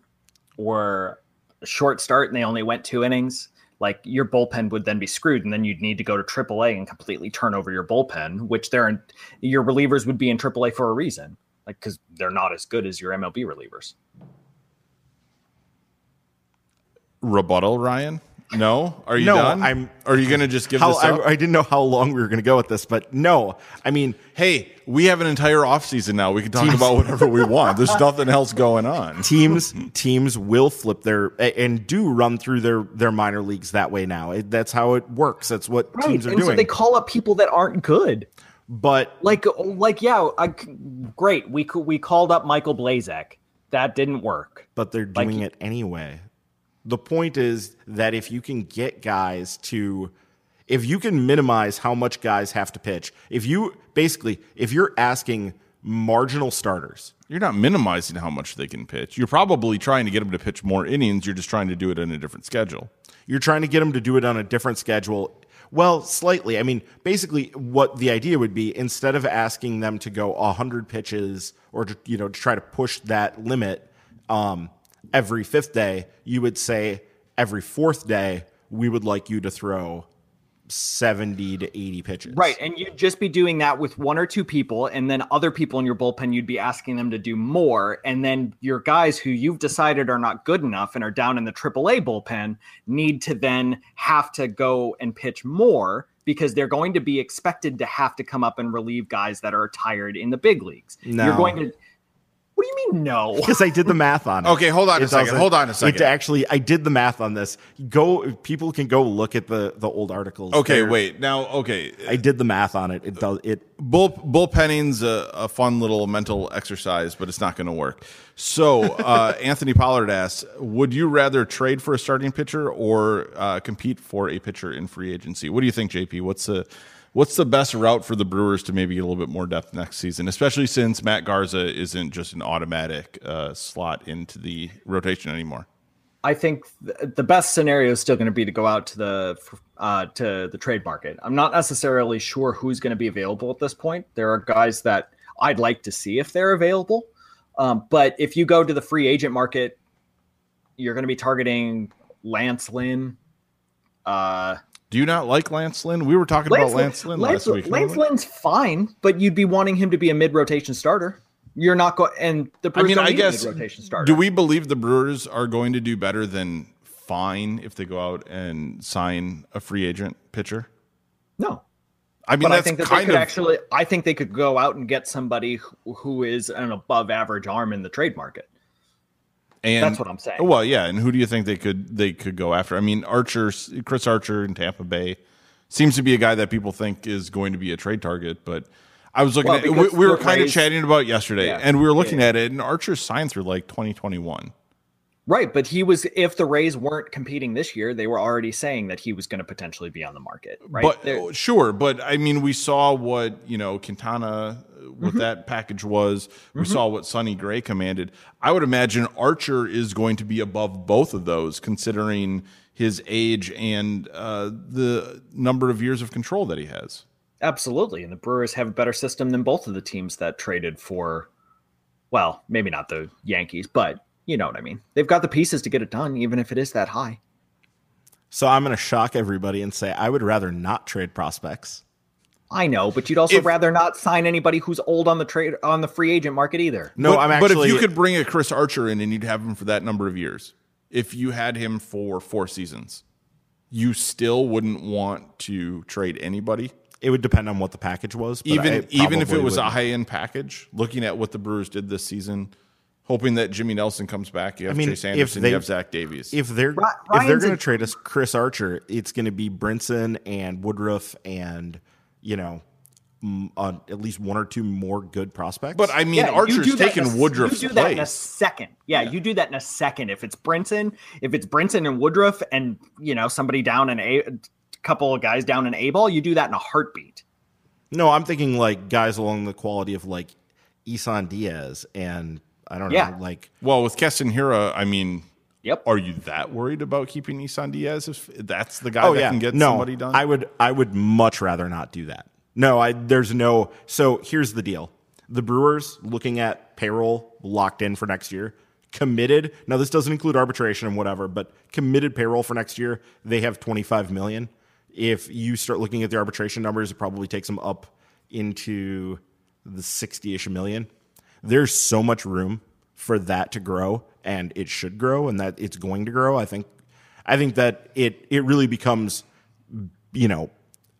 or short start and they only went two innings, like your bullpen would then be screwed. And then you'd need to go to AAA and completely turn over your bullpen, which they're in, your relievers would be in AAA for a reason, like because they're not as good as your MLB relievers. Rebuttal, Ryan? No? Are you No, done? I'm- Are you gonna just give how this up? I, I didn't know how long we were going to go with this, but no. I mean, hey, we have an entire off season now. We can talk about whatever we want. There's nothing else going on. teams teams will flip their and do run through their their minor leagues that way now. It, that's how it works. That's what Right. teams are and doing. so they call up people that aren't good. but Like, oh, like, yeah, I, great. We we called up Michael Blazek. That didn't work. but they're Like- doing it anyway. The point is that if you can get guys to if you can minimize how much guys have to pitch, if you basically if you're asking marginal starters, You're not minimizing how much they can pitch. You're probably trying to get them to pitch more innings. You're just trying to do it in a different schedule. you're trying to get them to do it on a different schedule. Well, slightly. I mean, basically, what the idea would be instead of asking them to go 100 pitches or to, you know to try to push that limit um, every fifth day, you would say every fourth day we would like you to throw 70 to 80 pitches. Right. And you'd just be doing that with one or two people. And then other people in your bullpen, you'd be asking them to do more. And then your guys who you've decided are not good enough and are down in the AAA bullpen need to then have to go and pitch more because they're going to be expected to have to come up and relieve guys that are tired in the big leagues. No. You're going to. What do you mean, no? Because I did the math on it. Okay, hold on a second. doesn't- Hold on a second. It actually, I did the math on this. Go, people can go look at the the old articles. Okay, They're- wait. Now, okay. I did the math on it. It does it. Bull bullpenning's a, a fun little mental exercise, but it's not going to work. So, uh, Anthony Pollard asks, would you rather trade for a starting pitcher or uh, compete for a pitcher in free agency? What do you think, JP? What's the what's the best route for the Brewers to maybe get a little bit more depth next season, especially since Matt Garza isn't just an automatic uh, slot into the rotation anymore? I think th- the best scenario is still going to be to go out to the uh, to the trade market. I'm not necessarily sure who's going to be available at this point. There are guys that I'd like to see if they're available, um, but if you go to the free agent market, you're going to be targeting Lance Lynn. Uh, Do you not like Lance Lynn? We were talking about Lance Lynn Lance, last week. Lance? Lynn's fine, but you'd be wanting him to be a mid rotation starter. You're not going, and the I mean, I guess. a mid-rotation starter. Do we believe the Brewers are going to do better than fine if they go out and sign a free agent pitcher? No, I mean, but I think that they could of actually. I think they could go out and get somebody who, who is an above average arm in the trade market. And that's what I'm saying. Well, yeah, and who do you think they could they could go after? I mean, Archer, Chris Archer in Tampa Bay seems to be a guy that people think is going to be a trade target, but. I was looking Well, at we, we were kind of chatting about yesterday, Yeah. and we were looking Yeah. at it, and Archer signed through like 2021. Right, but he was. If the Rays weren't competing this year, they were already saying that he was going to potentially be on the market. Right, But They're- sure, but I mean, we saw what you know Quintana, what Mm-hmm. that package was. We saw what Sonny Gray commanded. I would imagine Archer is going to be above both of those, considering his age and uh, the number of years of control that he has. absolutely, and the Brewers have a better system than both of the teams that traded for. Well, maybe not the Yankees, but you know what I mean. They've got the pieces to get it done, even if it is that high. So I'm going to shock everybody and say I would rather not trade prospects. I know, but you'd also If- rather not sign anybody who's old on the trade on the free agent market either. No, but, I'm actually. but if you could bring a Chris Archer in and you'd have him for that number of years, if you had him for four seasons, you still wouldn't want to trade anybody. it would depend on what the package was. but even even if it was a wouldn't. high end package, looking at what the Brewers did this season, hoping that Jimmy Nelson comes back, you have mean, Chase Anderson, they- you have Zach Davies. if they're Ry- if they're going to trade us Chris Archer, it's going to be Brinson and Woodruff and you know uh, at least one or two more good prospects. But I mean, Yeah, you Archer's do that taken in a- Woodruff's You do that in a place. second. Yeah, you do that in a second. If it's Brinson, if it's Brinson and Woodruff, and you know somebody down in a, a couple of guys down in A ball, you do that in a heartbeat. no, I'm thinking like guys along the quality of like Isan Diaz and I don't know, like Well, with Keston Hiura, I mean, Yep. are you that worried about keeping Isan Diaz if that's the guy oh that yeah, can get no, somebody done? I would I would much rather not do that. No, I there's no. So here's the deal: the Brewers looking at payroll locked in for next year, committed. Now this doesn't include arbitration and whatever, but committed payroll for next year they have 25 million. If you start looking at the arbitration numbers, it probably takes them up into the 60ish million. There's so much room for that to grow, and it should grow, and that it's going to grow. I think. I think that it it really becomes you know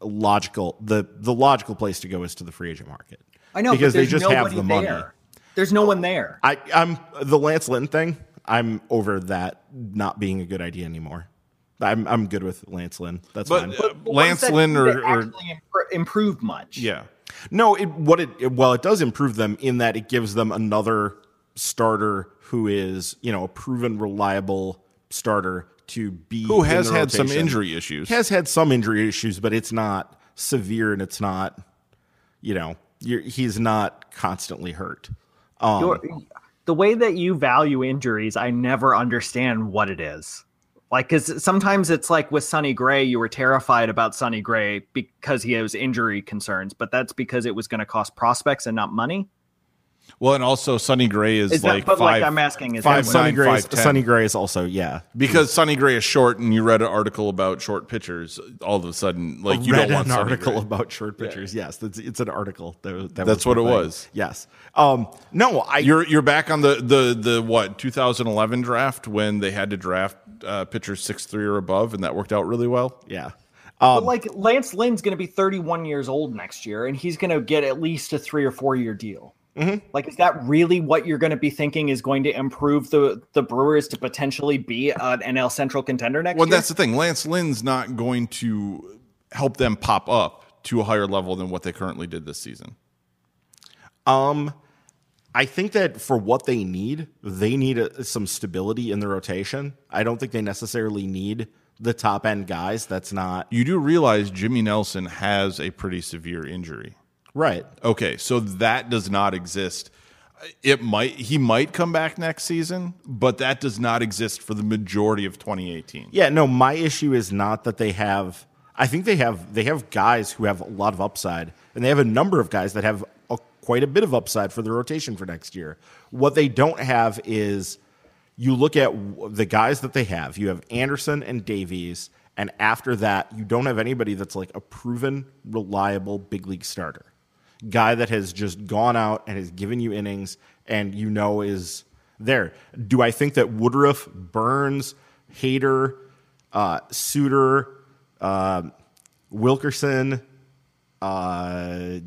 logical the the logical place to go is to the free agent market I know because they there's just have nobody the money there. There's no one there. i i'm the lance linton thing i'm over that not being a good idea anymore i'm i'm good with lance lynn that's but fine uh, But Lance does that Lynn or, or actually impro- improve much. yeah, no it what it, it well it does improve them in that it gives them another starter who is you know a proven reliable starter to be who in has the had some injury issues. has had some injury issues, but it's not severe and it's not, you know, you're, he's not constantly hurt. Um, the way that you value injuries, I never understand what it is. Like, because sometimes it's like with Sonny Gray, you were terrified about Sonny Gray because he has injury concerns, but that's because it was going to cost prospects and not money. well, and also Sonny Gray is, Is that- like but, like, five, I'm asking, is five that Sonny nine, Gray, is. Sonny Gray is also yeah. because Sonny Gray is short, and you read an article about short pitchers. All of a sudden, like you read don't want an Sonny article Gray. about short pitchers. Yes, that's, it's an article. That, that That's my what it thing. was. Yes. Um, no, I You're you're back on the the the what 2011 draft when they had to draft uh, pitchers six three or above, and that worked out really well. yeah. But like Lance Lynn's going to be 31 years old next year, and he's going to get at least a three or four year deal. Mm-hmm. Like, is that really what you're going to be thinking is going to improve the the Brewers to potentially be an NL Central contender next Well, year? that's the thing. Lance Lynn's not going to help them pop up to a higher level than what they currently did this season. Um, I think that for what they need, they need a, some stability in the rotation. I don't think they necessarily need the top end guys. That's not You do realize Jimmy Nelson has a pretty severe injury. right. Okay, so that does not exist. Uh, it might he might come back next season, but that does not exist for the majority of 2018. Yeah, no, my issue is not that they have I think they have they have guys who have a lot of upside and they have a number of guys that have quite a bit of upside for the rotation for next year. What they don't have is you look at the guys that they have. You have Anderson and Davies and after that you don't have anybody that's like a proven reliable big league starter. Guy that has just gone out and has given you innings and you know is there. Do I think that Woodruff, Burnes, Hader, uh, Suter, uh, Wilkerson, uh,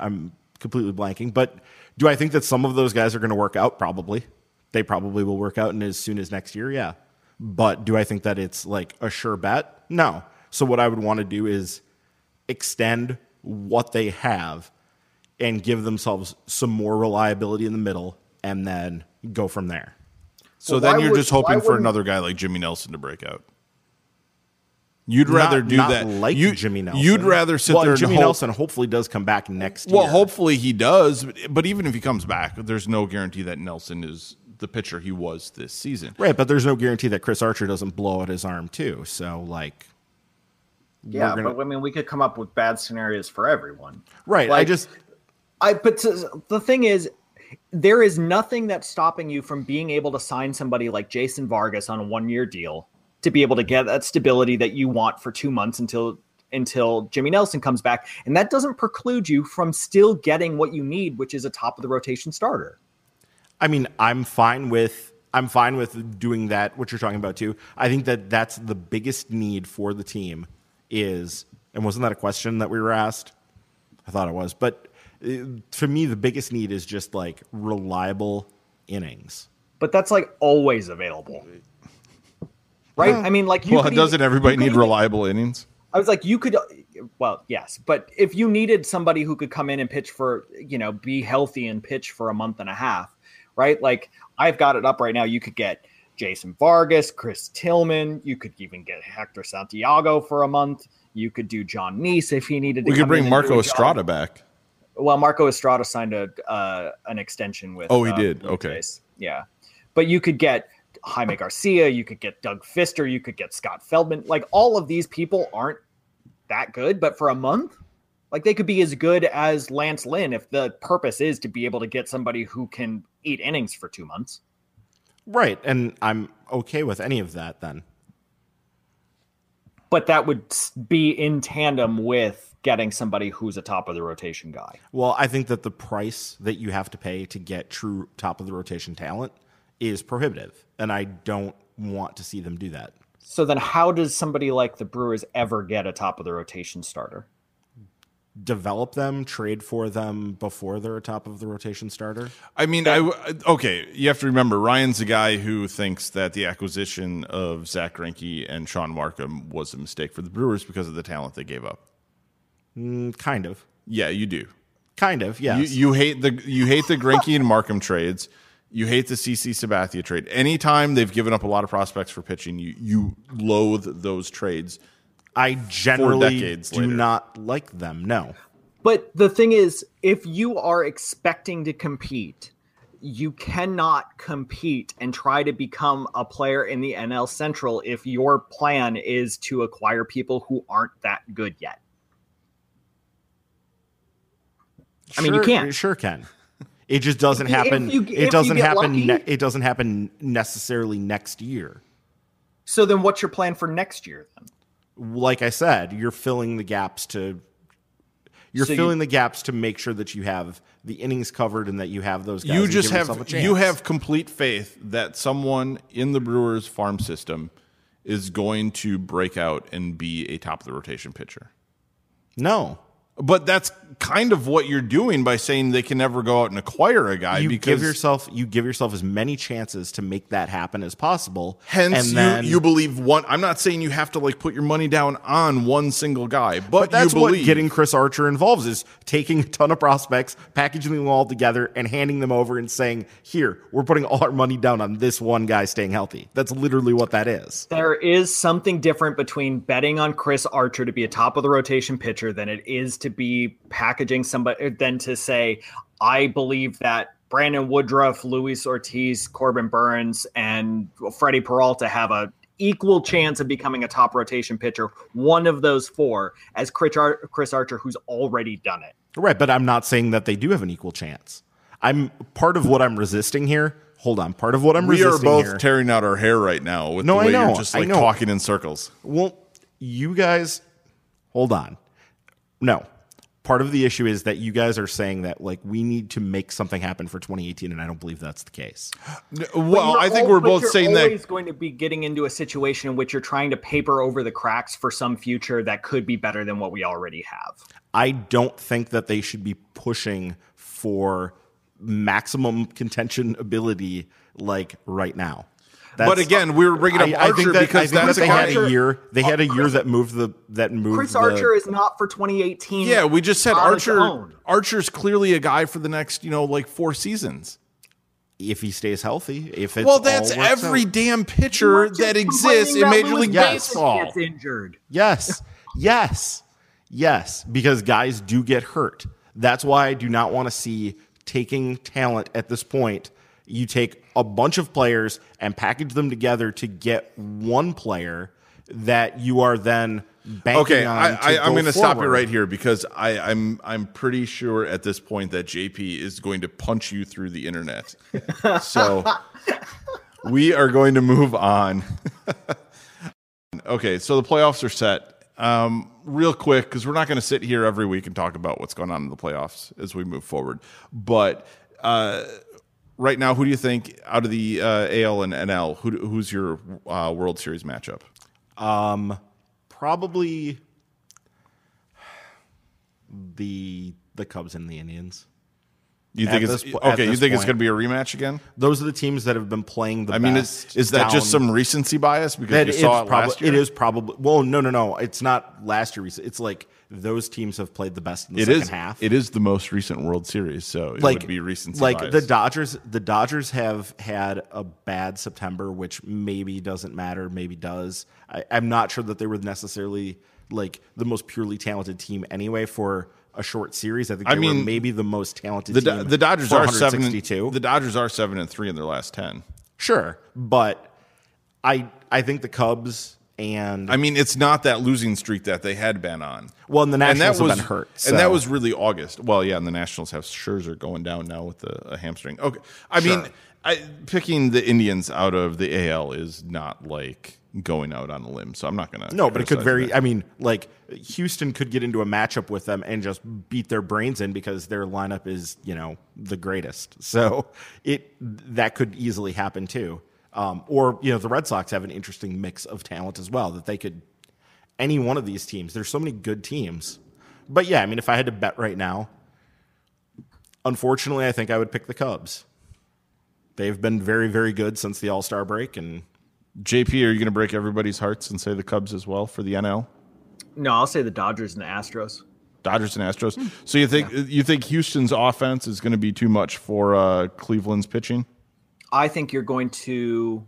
I'm completely blanking, but do I think that some of those guys are going to work out? Probably. They probably will work out and as soon as next year, yeah. But do I think that it's like a sure bet? No. So what I would want to do is extend what they have and give themselves some more reliability in the middle and then go from there. So Well, then you're would- just hoping for another guy like Jimmy Nelson to break out. You'd Not- rather do not that. like you, Jimmy Nelson. You'd rather sit well, there Jimmy and hope, Nelson hopefully does come back next Well, year. Well, hopefully he does, but, but even if he comes back, there's no guarantee that Nelson is the pitcher he was this season. Right, but there's no guarantee that Chris Archer doesn't blow out his arm too. So like yeah, gonna- but I mean, we could come up with bad scenarios for everyone. Right. I just I but to- the thing is, there is nothing that's stopping you from being able to sign somebody like Jason Vargas on a one year deal to be able to get that stability that you want for two months until until Jimmy Nelson comes back, and that doesn't preclude you from still getting what you need, which is a top of the rotation starter. I mean, I'm fine with I'm fine with doing that. What you're talking about too. I think that that's the biggest need for the team is, and wasn't that a question that we were asked? I thought it was, but uh, for me, the biggest need is just like reliable innings. But that's like always available, right? I mean, like you Well, could doesn't even- everybody you could need even- reliable innings? I was like, you could well, yes, but if you needed somebody who could come in and pitch for, you know, be healthy and pitch for a month and a half, right? Like I've got it up right now. You could get Jason Vargas, Chris Tillman. You could even get Hector Santiago for a month. You could do Jon Niese if he needed to. We could bring Marco do a job. Estrada back. Well, Marco Estrada signed a uh, an extension with. Oh, he uh, did? Blue Okay. Jays. Yeah, but you could get Jaime Garcia. You could get Doug Fister. You could get Scott Feldman. Like all of these people aren't that good, but for a month, like they could be as good as Lance Lynn if the purpose is to be able to get somebody who can eat innings for two months. Right, and I'm okay with any of that then. But that would be in tandem with getting somebody who's a top of the rotation guy. Well, I think that the price that you have to pay to get true top of the rotation talent is prohibitive, and I don't want to see them do that. So then, how does somebody like the Brewers ever get a top of the rotation starter? Develop them, trade for them before they're a top of the rotation starter. I mean, I okay. You have to remember Ryan's a guy who thinks that the acquisition of Zack Greinke and Shaun Marcum was a mistake for the Brewers because of the talent they gave up. Mm, kind of, Yeah, you do. kind of, Yeah. You, you hate the you hate the Greinke and Markham trades. You hate the CC Sabathia trade. Anytime they've given up a lot of prospects for pitching, you you loathe those trades. I generally decades do later. not like them. No, But the thing is, if you are expecting to compete, you cannot compete and try to become a player in the NL Central if your plan is to acquire people who aren't that good yet. I mean, you can't. it Sure can. It just doesn't If happen. if you- it doesn't happen. Ne- it doesn't happen necessarily next year. So then, what's your plan for next year? Then Like I said, you're filling the gaps to. You're So you- filling the gaps to make sure that you have the innings covered and that you have those guys. you just have a chance. you have complete faith that someone in the Brewers farm system is going to break out and be a top of the rotation pitcher. no. But that's kind of what you're doing by saying they can never go out and acquire a guy You because give yourself you give yourself as many chances to make that happen as possible. hence and you, then, you believe one I'm not saying you have to like put your money down on one single guy, but, But that's you what believe getting Chris Archer involves is taking a ton of prospects, packaging them all together, and handing them over and saying, "Here, we're putting all our money down on this one guy staying healthy." That's literally what that is. there is something different between betting on Chris Archer to be a top of the rotation pitcher than it is to be packaging somebody uh, than to say, I believe that Brandon Woodruff, Luis Ortiz, Corbin Burnes, and Freddy Peralta have a equal chance of becoming a top rotation pitcher. One of those four, as Chris, Ar- Chris Archer, who's already done it. Right, but I'm not saying that they do have an equal chance. I'm part of what I'm resisting here. Hold on, part of what I'm resisting we are both here. tearing out our hair right now with No, the I know, you're just I like know. talking in circles. Well, you guys, hold on. No, part of the issue is that you guys are saying that like we need to make something happen for 2018, and I don't believe that's the case. Well, I think al- we're both you're saying that always going to be getting into a situation in which you're trying to paper over the cracks for some future that could be better than what we already have. I don't think that they should be pushing for maximum contention ability like right now. But again, we were bringing up I, I Archer think that, because think that's that they a had a year. They had a oh, year that moved the that moved. Chris the- Archer is not for 2018. Yeah, we just said on its Archer. own. Archer's clearly a guy for the next, you know, like four seasons. if he stays healthy. If it's Well, that's works every out. damn pitcher that exists in Major League Yes. Baseball. Gets injured. Yes, yes, yes. Because guys do get hurt. That's why I do not want to see taking talent at this point. You take a bunch of players and package them together to get one player that you are then banking Okay, on. I, I, I'm going to stop you right here because I, I'm I'm pretty sure at this point that JP is going to punch you through the internet. so we are going to move on. okay, so the playoffs are set. Um, real quick, because we're not going to sit here every week and talk about what's going on in the playoffs as we move forward. But uh, right now, who do you think out of the uh, AL and NL, who, who's your uh, World Series matchup? Um, probably the the Cubs and the Indians. You think it's this okay? You think it's going to be a rematch again? Those are the teams that have been playing the I mean, best. is, is that just some recency bias because That you saw it prob- last year? It is probably well, no, no, no. It's not last year. It's like those teams have played the best in the It second is. half. It is the most recent World Series, so it like would be recency like bias. the Dodgers. The Dodgers have had a bad September, which maybe doesn't matter, maybe does. I, I'm not sure that they were necessarily like the most purely talented team anyway for a short series. I think I mean, maybe the most talented the, Do- the Dodgers are seven. The Dodgers are seven and three in their last ten. Sure, but I I think the Cubs and I mean, it's not that losing streak that they had been on. well, and the and that Nationals was have been hurt, and that was really August. Well, yeah, and the Nationals have Scherzer going down now with a, a hamstring. Okay, I mean, I, picking the Indians out of the AL is not like going out on a limb, so I'm not gonna. no, but it could very. that. I mean, like Houston could get into a matchup with them and just beat their brains in because their lineup is you know the greatest. So it that could easily happen too. Um, or you know the Red Sox have an interesting mix of talent as well that they could any one of these teams. There's so many good teams, but yeah, I mean, if I had to bet right now, unfortunately, I think I would pick the Cubs. They've been very, very good since the All Star break, and JP, are you going to break everybody's hearts and say the Cubs as well for the NL? No, I'll say the Dodgers and the Astros. Dodgers and Astros. So you think you think Houston's offense is going to be too much for uh, Cleveland's pitching? I think you're going to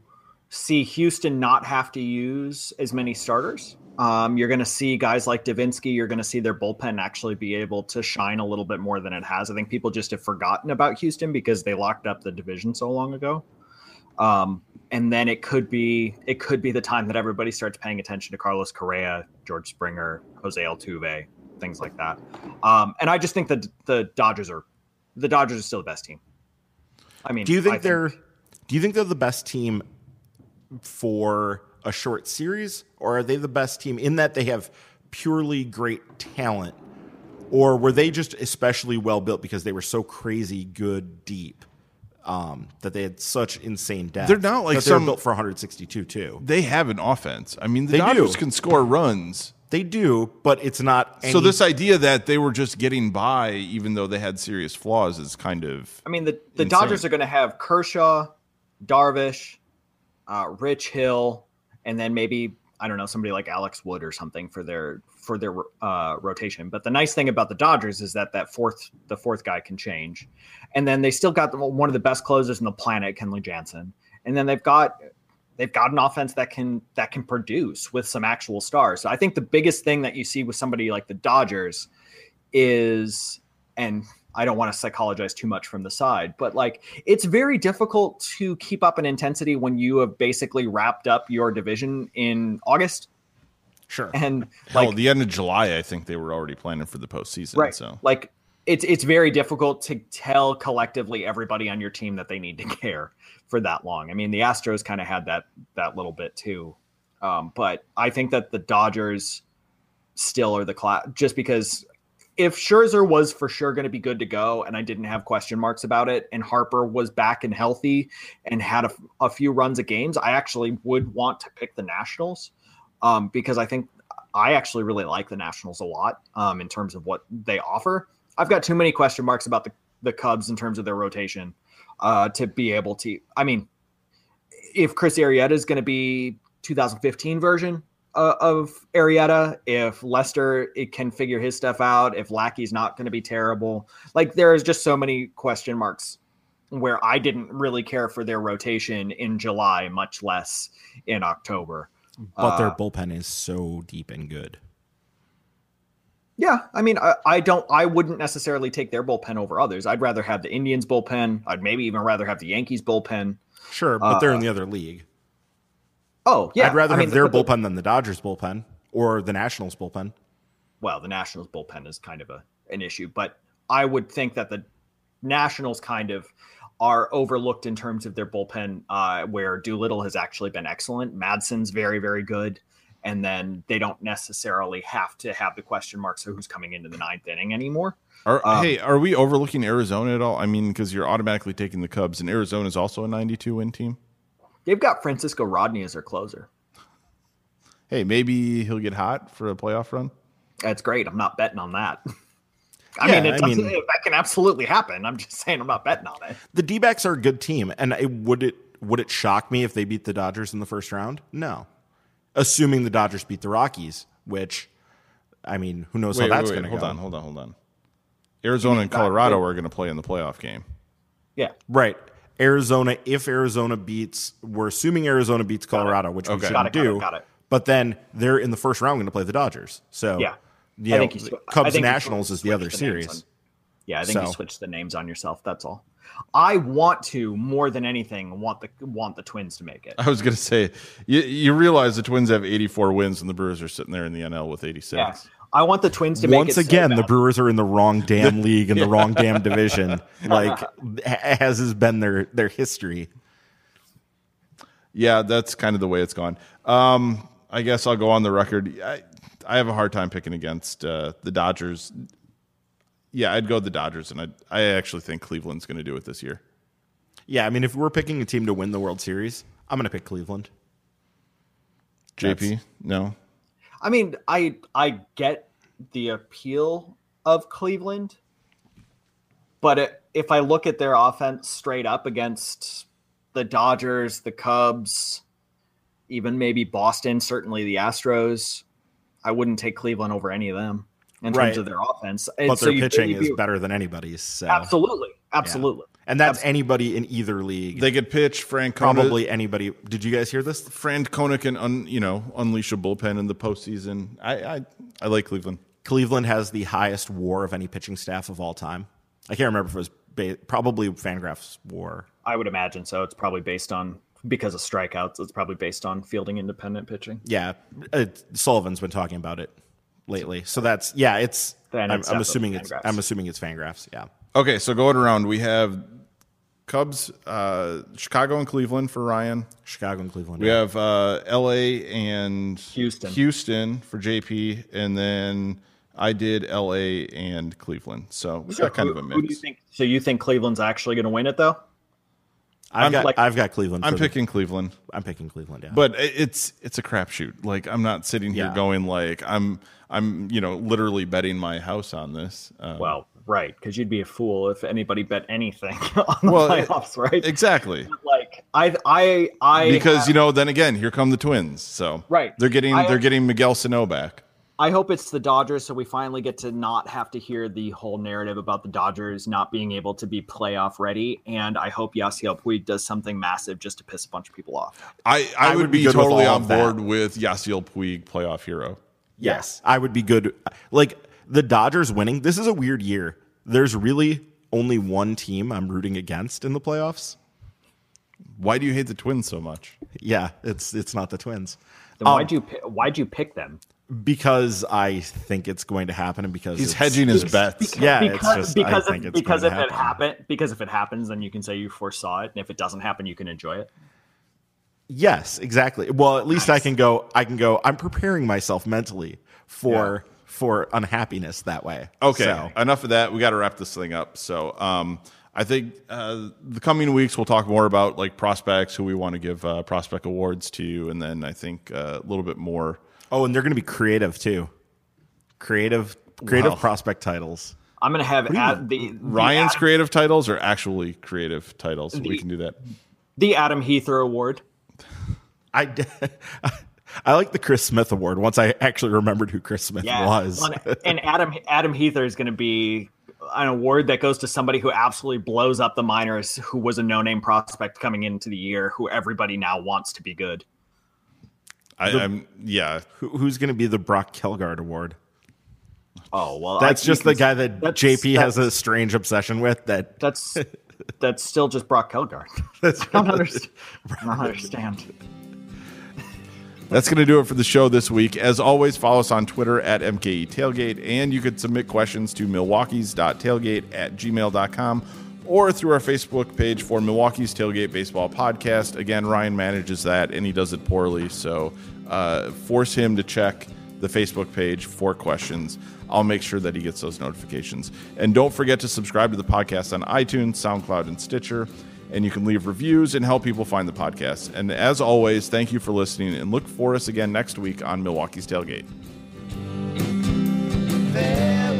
see Houston not have to use as many starters. Um, you're going to see guys like Devenski. You're going to see their bullpen actually be able to shine a little bit more than it has. I think people just have forgotten about Houston because they locked up the division so long ago. Um, and then it could be it could be the time that everybody starts paying attention to Carlos Correa, George Springer, Jose Altuve, things like that. Um, and I just think that the Dodgers are the Dodgers are still the best team. I mean, Do you think I they're do you think they're the best team for a short series or are they the best team in that they have purely great talent or were they just especially well built because they were so crazy good deep um, that they had such insane depth They're not like they're some- built for 162 too They have an offense. I mean, the They Dodgers do. can score runs. they do but it's not So this idea that they were just getting by, even though they had serious flaws, is kind of I mean, the, the Insane. Dodgers are going to have Kershaw, Darvish, uh, Rich Hill, and then maybe I don't know somebody like Alex Wood or something for their for their uh, rotation. But the nice thing about the Dodgers is that that fourth the fourth guy can change, and then they still got one of the best closers in the planet, Kenley Jansen, and then they've got they've got an offense that can that can produce with some actual stars. So I think the biggest thing that you see with somebody like the Dodgers is and I don't want to psychologize too much from the side, but like it's very difficult to keep up an intensity when you have basically wrapped up your division in August sure and hell. like the end of July, I think they were already planning for the postseason. right So like it's it's very difficult to tell collectively everybody on your team that they need to care for that long. I mean, the Astros kind of had that that little bit too, um, but I think that the Dodgers still are the class just because if Scherzer was for sure going to be good to go, and I didn't have question marks about it, and Harper was back and healthy and had a, a few runs of games, I actually would want to pick the Nationals um, because I think I actually really like the Nationals a lot um, in terms of what they offer. I've got too many question marks about the, the Cubs in terms of their rotation uh, to be able to. I mean, if Chris Arrieta is going to be 2015 version uh, of Arrieta, if Lester it can figure his stuff out, if Lackey's not going to be terrible, like there is just so many question marks where I didn't really care for their rotation in July, much less in October. but their Uh, bullpen is so deep and good Yeah, I mean, I, I don't, I wouldn't necessarily take their bullpen over others. I'd rather have the Indians bullpen. I'd maybe even rather have the Yankees bullpen. sure but they're in the other league Oh, yeah. I'd rather I mean, have their the- bullpen than the Dodgers bullpen or the Nationals bullpen. Well, the Nationals bullpen is kind of a an issue, but I would think that the Nationals kind of are overlooked in terms of their bullpen, uh, where Doolittle has actually been excellent. Madson's very, very good. And then they don't necessarily have to have the question marks of who's coming into the ninth inning anymore. Are, Um, hey, are we overlooking Arizona at all? I mean, because you're automatically taking the Cubs, and Arizona is also a 92 win team. They've got Francisco Rodney as their closer. Hey, maybe he'll get hot for a playoff run. That's great. I'm not betting on that. I Yeah, mean, it I mean- that can absolutely happen. I'm just saying I'm not betting on it. The D backs are a good team, and it, would it would it shock me if they beat the Dodgers in the first round? No, assuming the Dodgers beat the Rockies, which I mean, who knows Wait, how that's going to go. hold on, hold on, hold on. Arizona and Colorado are going to play in the playoff game. Yeah. Right. Arizona, if Arizona beats, we're assuming Arizona beats Colorado, which we Okay. shouldn't Got it, got it, do. got it. But then they're in the first round going to play the Dodgers. So Yeah. yeah, I think you sw- I Cubs think you Nationals is the other names series. on- Yeah, I think you So- switched the names on yourself. That's all. I want to more than anything want the want the Twins to make it. I was going to say, you, you realize the Twins have 84 wins and the Brewers are sitting there in the NL with 86. Yeah, I want the Twins to make Once it. so again, the. Brewers are in the wrong damn league in the wrong damn division. Like as has been their their history. Yeah, that's kind of the way it's gone. Um, I guess I'll go on the record. I, I have a hard time picking against uh, the Dodgers. Yeah, I'd go the Dodgers, and I I actually think Cleveland's going to do it this year. Yeah, I mean, if we're picking a team to win the World Series, I'm going to pick Cleveland. JP, no. I mean, I I get the appeal of Cleveland, but it, if I look at their offense straight up against the Dodgers, the Cubs, even maybe Boston, certainly the Astros, I wouldn't take Cleveland over any of them in Right. terms of their offense. And But so their pitching is better than anybody's. So. Absolutely, absolutely. And that's anybody in either league. They could pitch Frank Probably anybody. Did you guys hear this? Francona can un, you know unleash a bullpen in the postseason. I I, I like Cleveland. Cleveland has the highest WAR of any pitching staff of all time. I can't remember if it was ba- probably Fangraph's WAR. I would imagine so. It's probably based on because of strikeouts. It's probably based on fielding independent pitching. Yeah, uh, Sullivan's been talking about it lately. So that's yeah. It's Then I'm, I'm assuming it's I'm assuming it's Fangraphs. Yeah. Okay, so going around, we have Cubs, uh, Chicago, and Cleveland for Ryan. Chicago and Cleveland. We have uh, L.A. and Houston. Houston for JP, and then I did L.A. and Cleveland. So we got kind of a Who- Who do you mix. think? So you think Cleveland's actually going to win it though? I've I'm got like- I've got Cleveland. I'm for the- picking Cleveland, I'm picking Cleveland. Yeah. but it's it's a crapshoot. Like I'm not sitting here Yeah. going like I'm I'm you know literally betting my house on this. Uh, Well, right, because you'd be a fool if anybody bet anything on the Well, playoffs, right? exactly. like I, I, I, Because you know, then again, here come the Twins. So Right. they're getting I- they're getting Miguel Sano back. I hope it's the Dodgers, so we finally get to not have to hear the whole narrative about the Dodgers not being able to be playoff ready. And I hope Yasiel Puig does something massive just to piss a bunch of people off. I, I, I would, would be be, totally on of that. board with Yasiel Puig, playoff hero. Yes, I would be good. Like the Dodgers winning. This is a weird year. There's really only one team I'm rooting against in the playoffs. Why do you hate the Twins so much? Yeah, it's it's not the Twins Then why'd um, you why'd you pick them? because I think it's going to happen and because He's hedging his bets. Yeah, because just- because if, because if to it happen. happen because if it happens, then you can say you foresaw it, and if it doesn't happen, you can enjoy it. Yes, exactly. Well, at least I can go. I can go. I'm preparing myself mentally for for unhappiness that way. Okay, So, enough of that. We got to wrap this thing up. So, um, I think uh, the coming weeks we'll talk more about like prospects, who we want to give uh, prospect awards to, and then I think uh, a little bit more. oh, and they're going to be creative too. Creative, creative Wow. prospect titles. I'm gonna have at the, the Ryan's Adam, creative titles are actually creative titles. we can do that. the Adam Heather Award. I, d- I like the Chris Smith Award. Once I actually remembered who Chris Smith Yeah, was. and- and Adam Adam Heather is going to be an award that goes to somebody who absolutely blows up the minors, who was a no name prospect coming into the year, who everybody now wants to be good. I, I'm yeah. Who, who's going to be the Brock Kjeldgaard Award? Oh well, That's I- just the guy that JP has a strange obsession with. That That's that's still just Brock Kjeldgaard. that's I don't understand. I don't understand. That's going to do it for the show this week. As always, follow us on Twitter at MKE Tailgate, and you could submit questions to milwaukee's.tailgate at gmail.com or through our Facebook page for Milwaukee's Tailgate Baseball Podcast. Again, Ryan manages that, and he does it poorly, so uh, force him to check the Facebook page for questions. I'll make sure that he gets those notifications. And don't forget to subscribe to the podcast on iTunes, SoundCloud, and Stitcher and you can leave reviews and help people find the podcast. And as always, thank you for listening and look for us again next week on Milwaukee's Tailgate. There,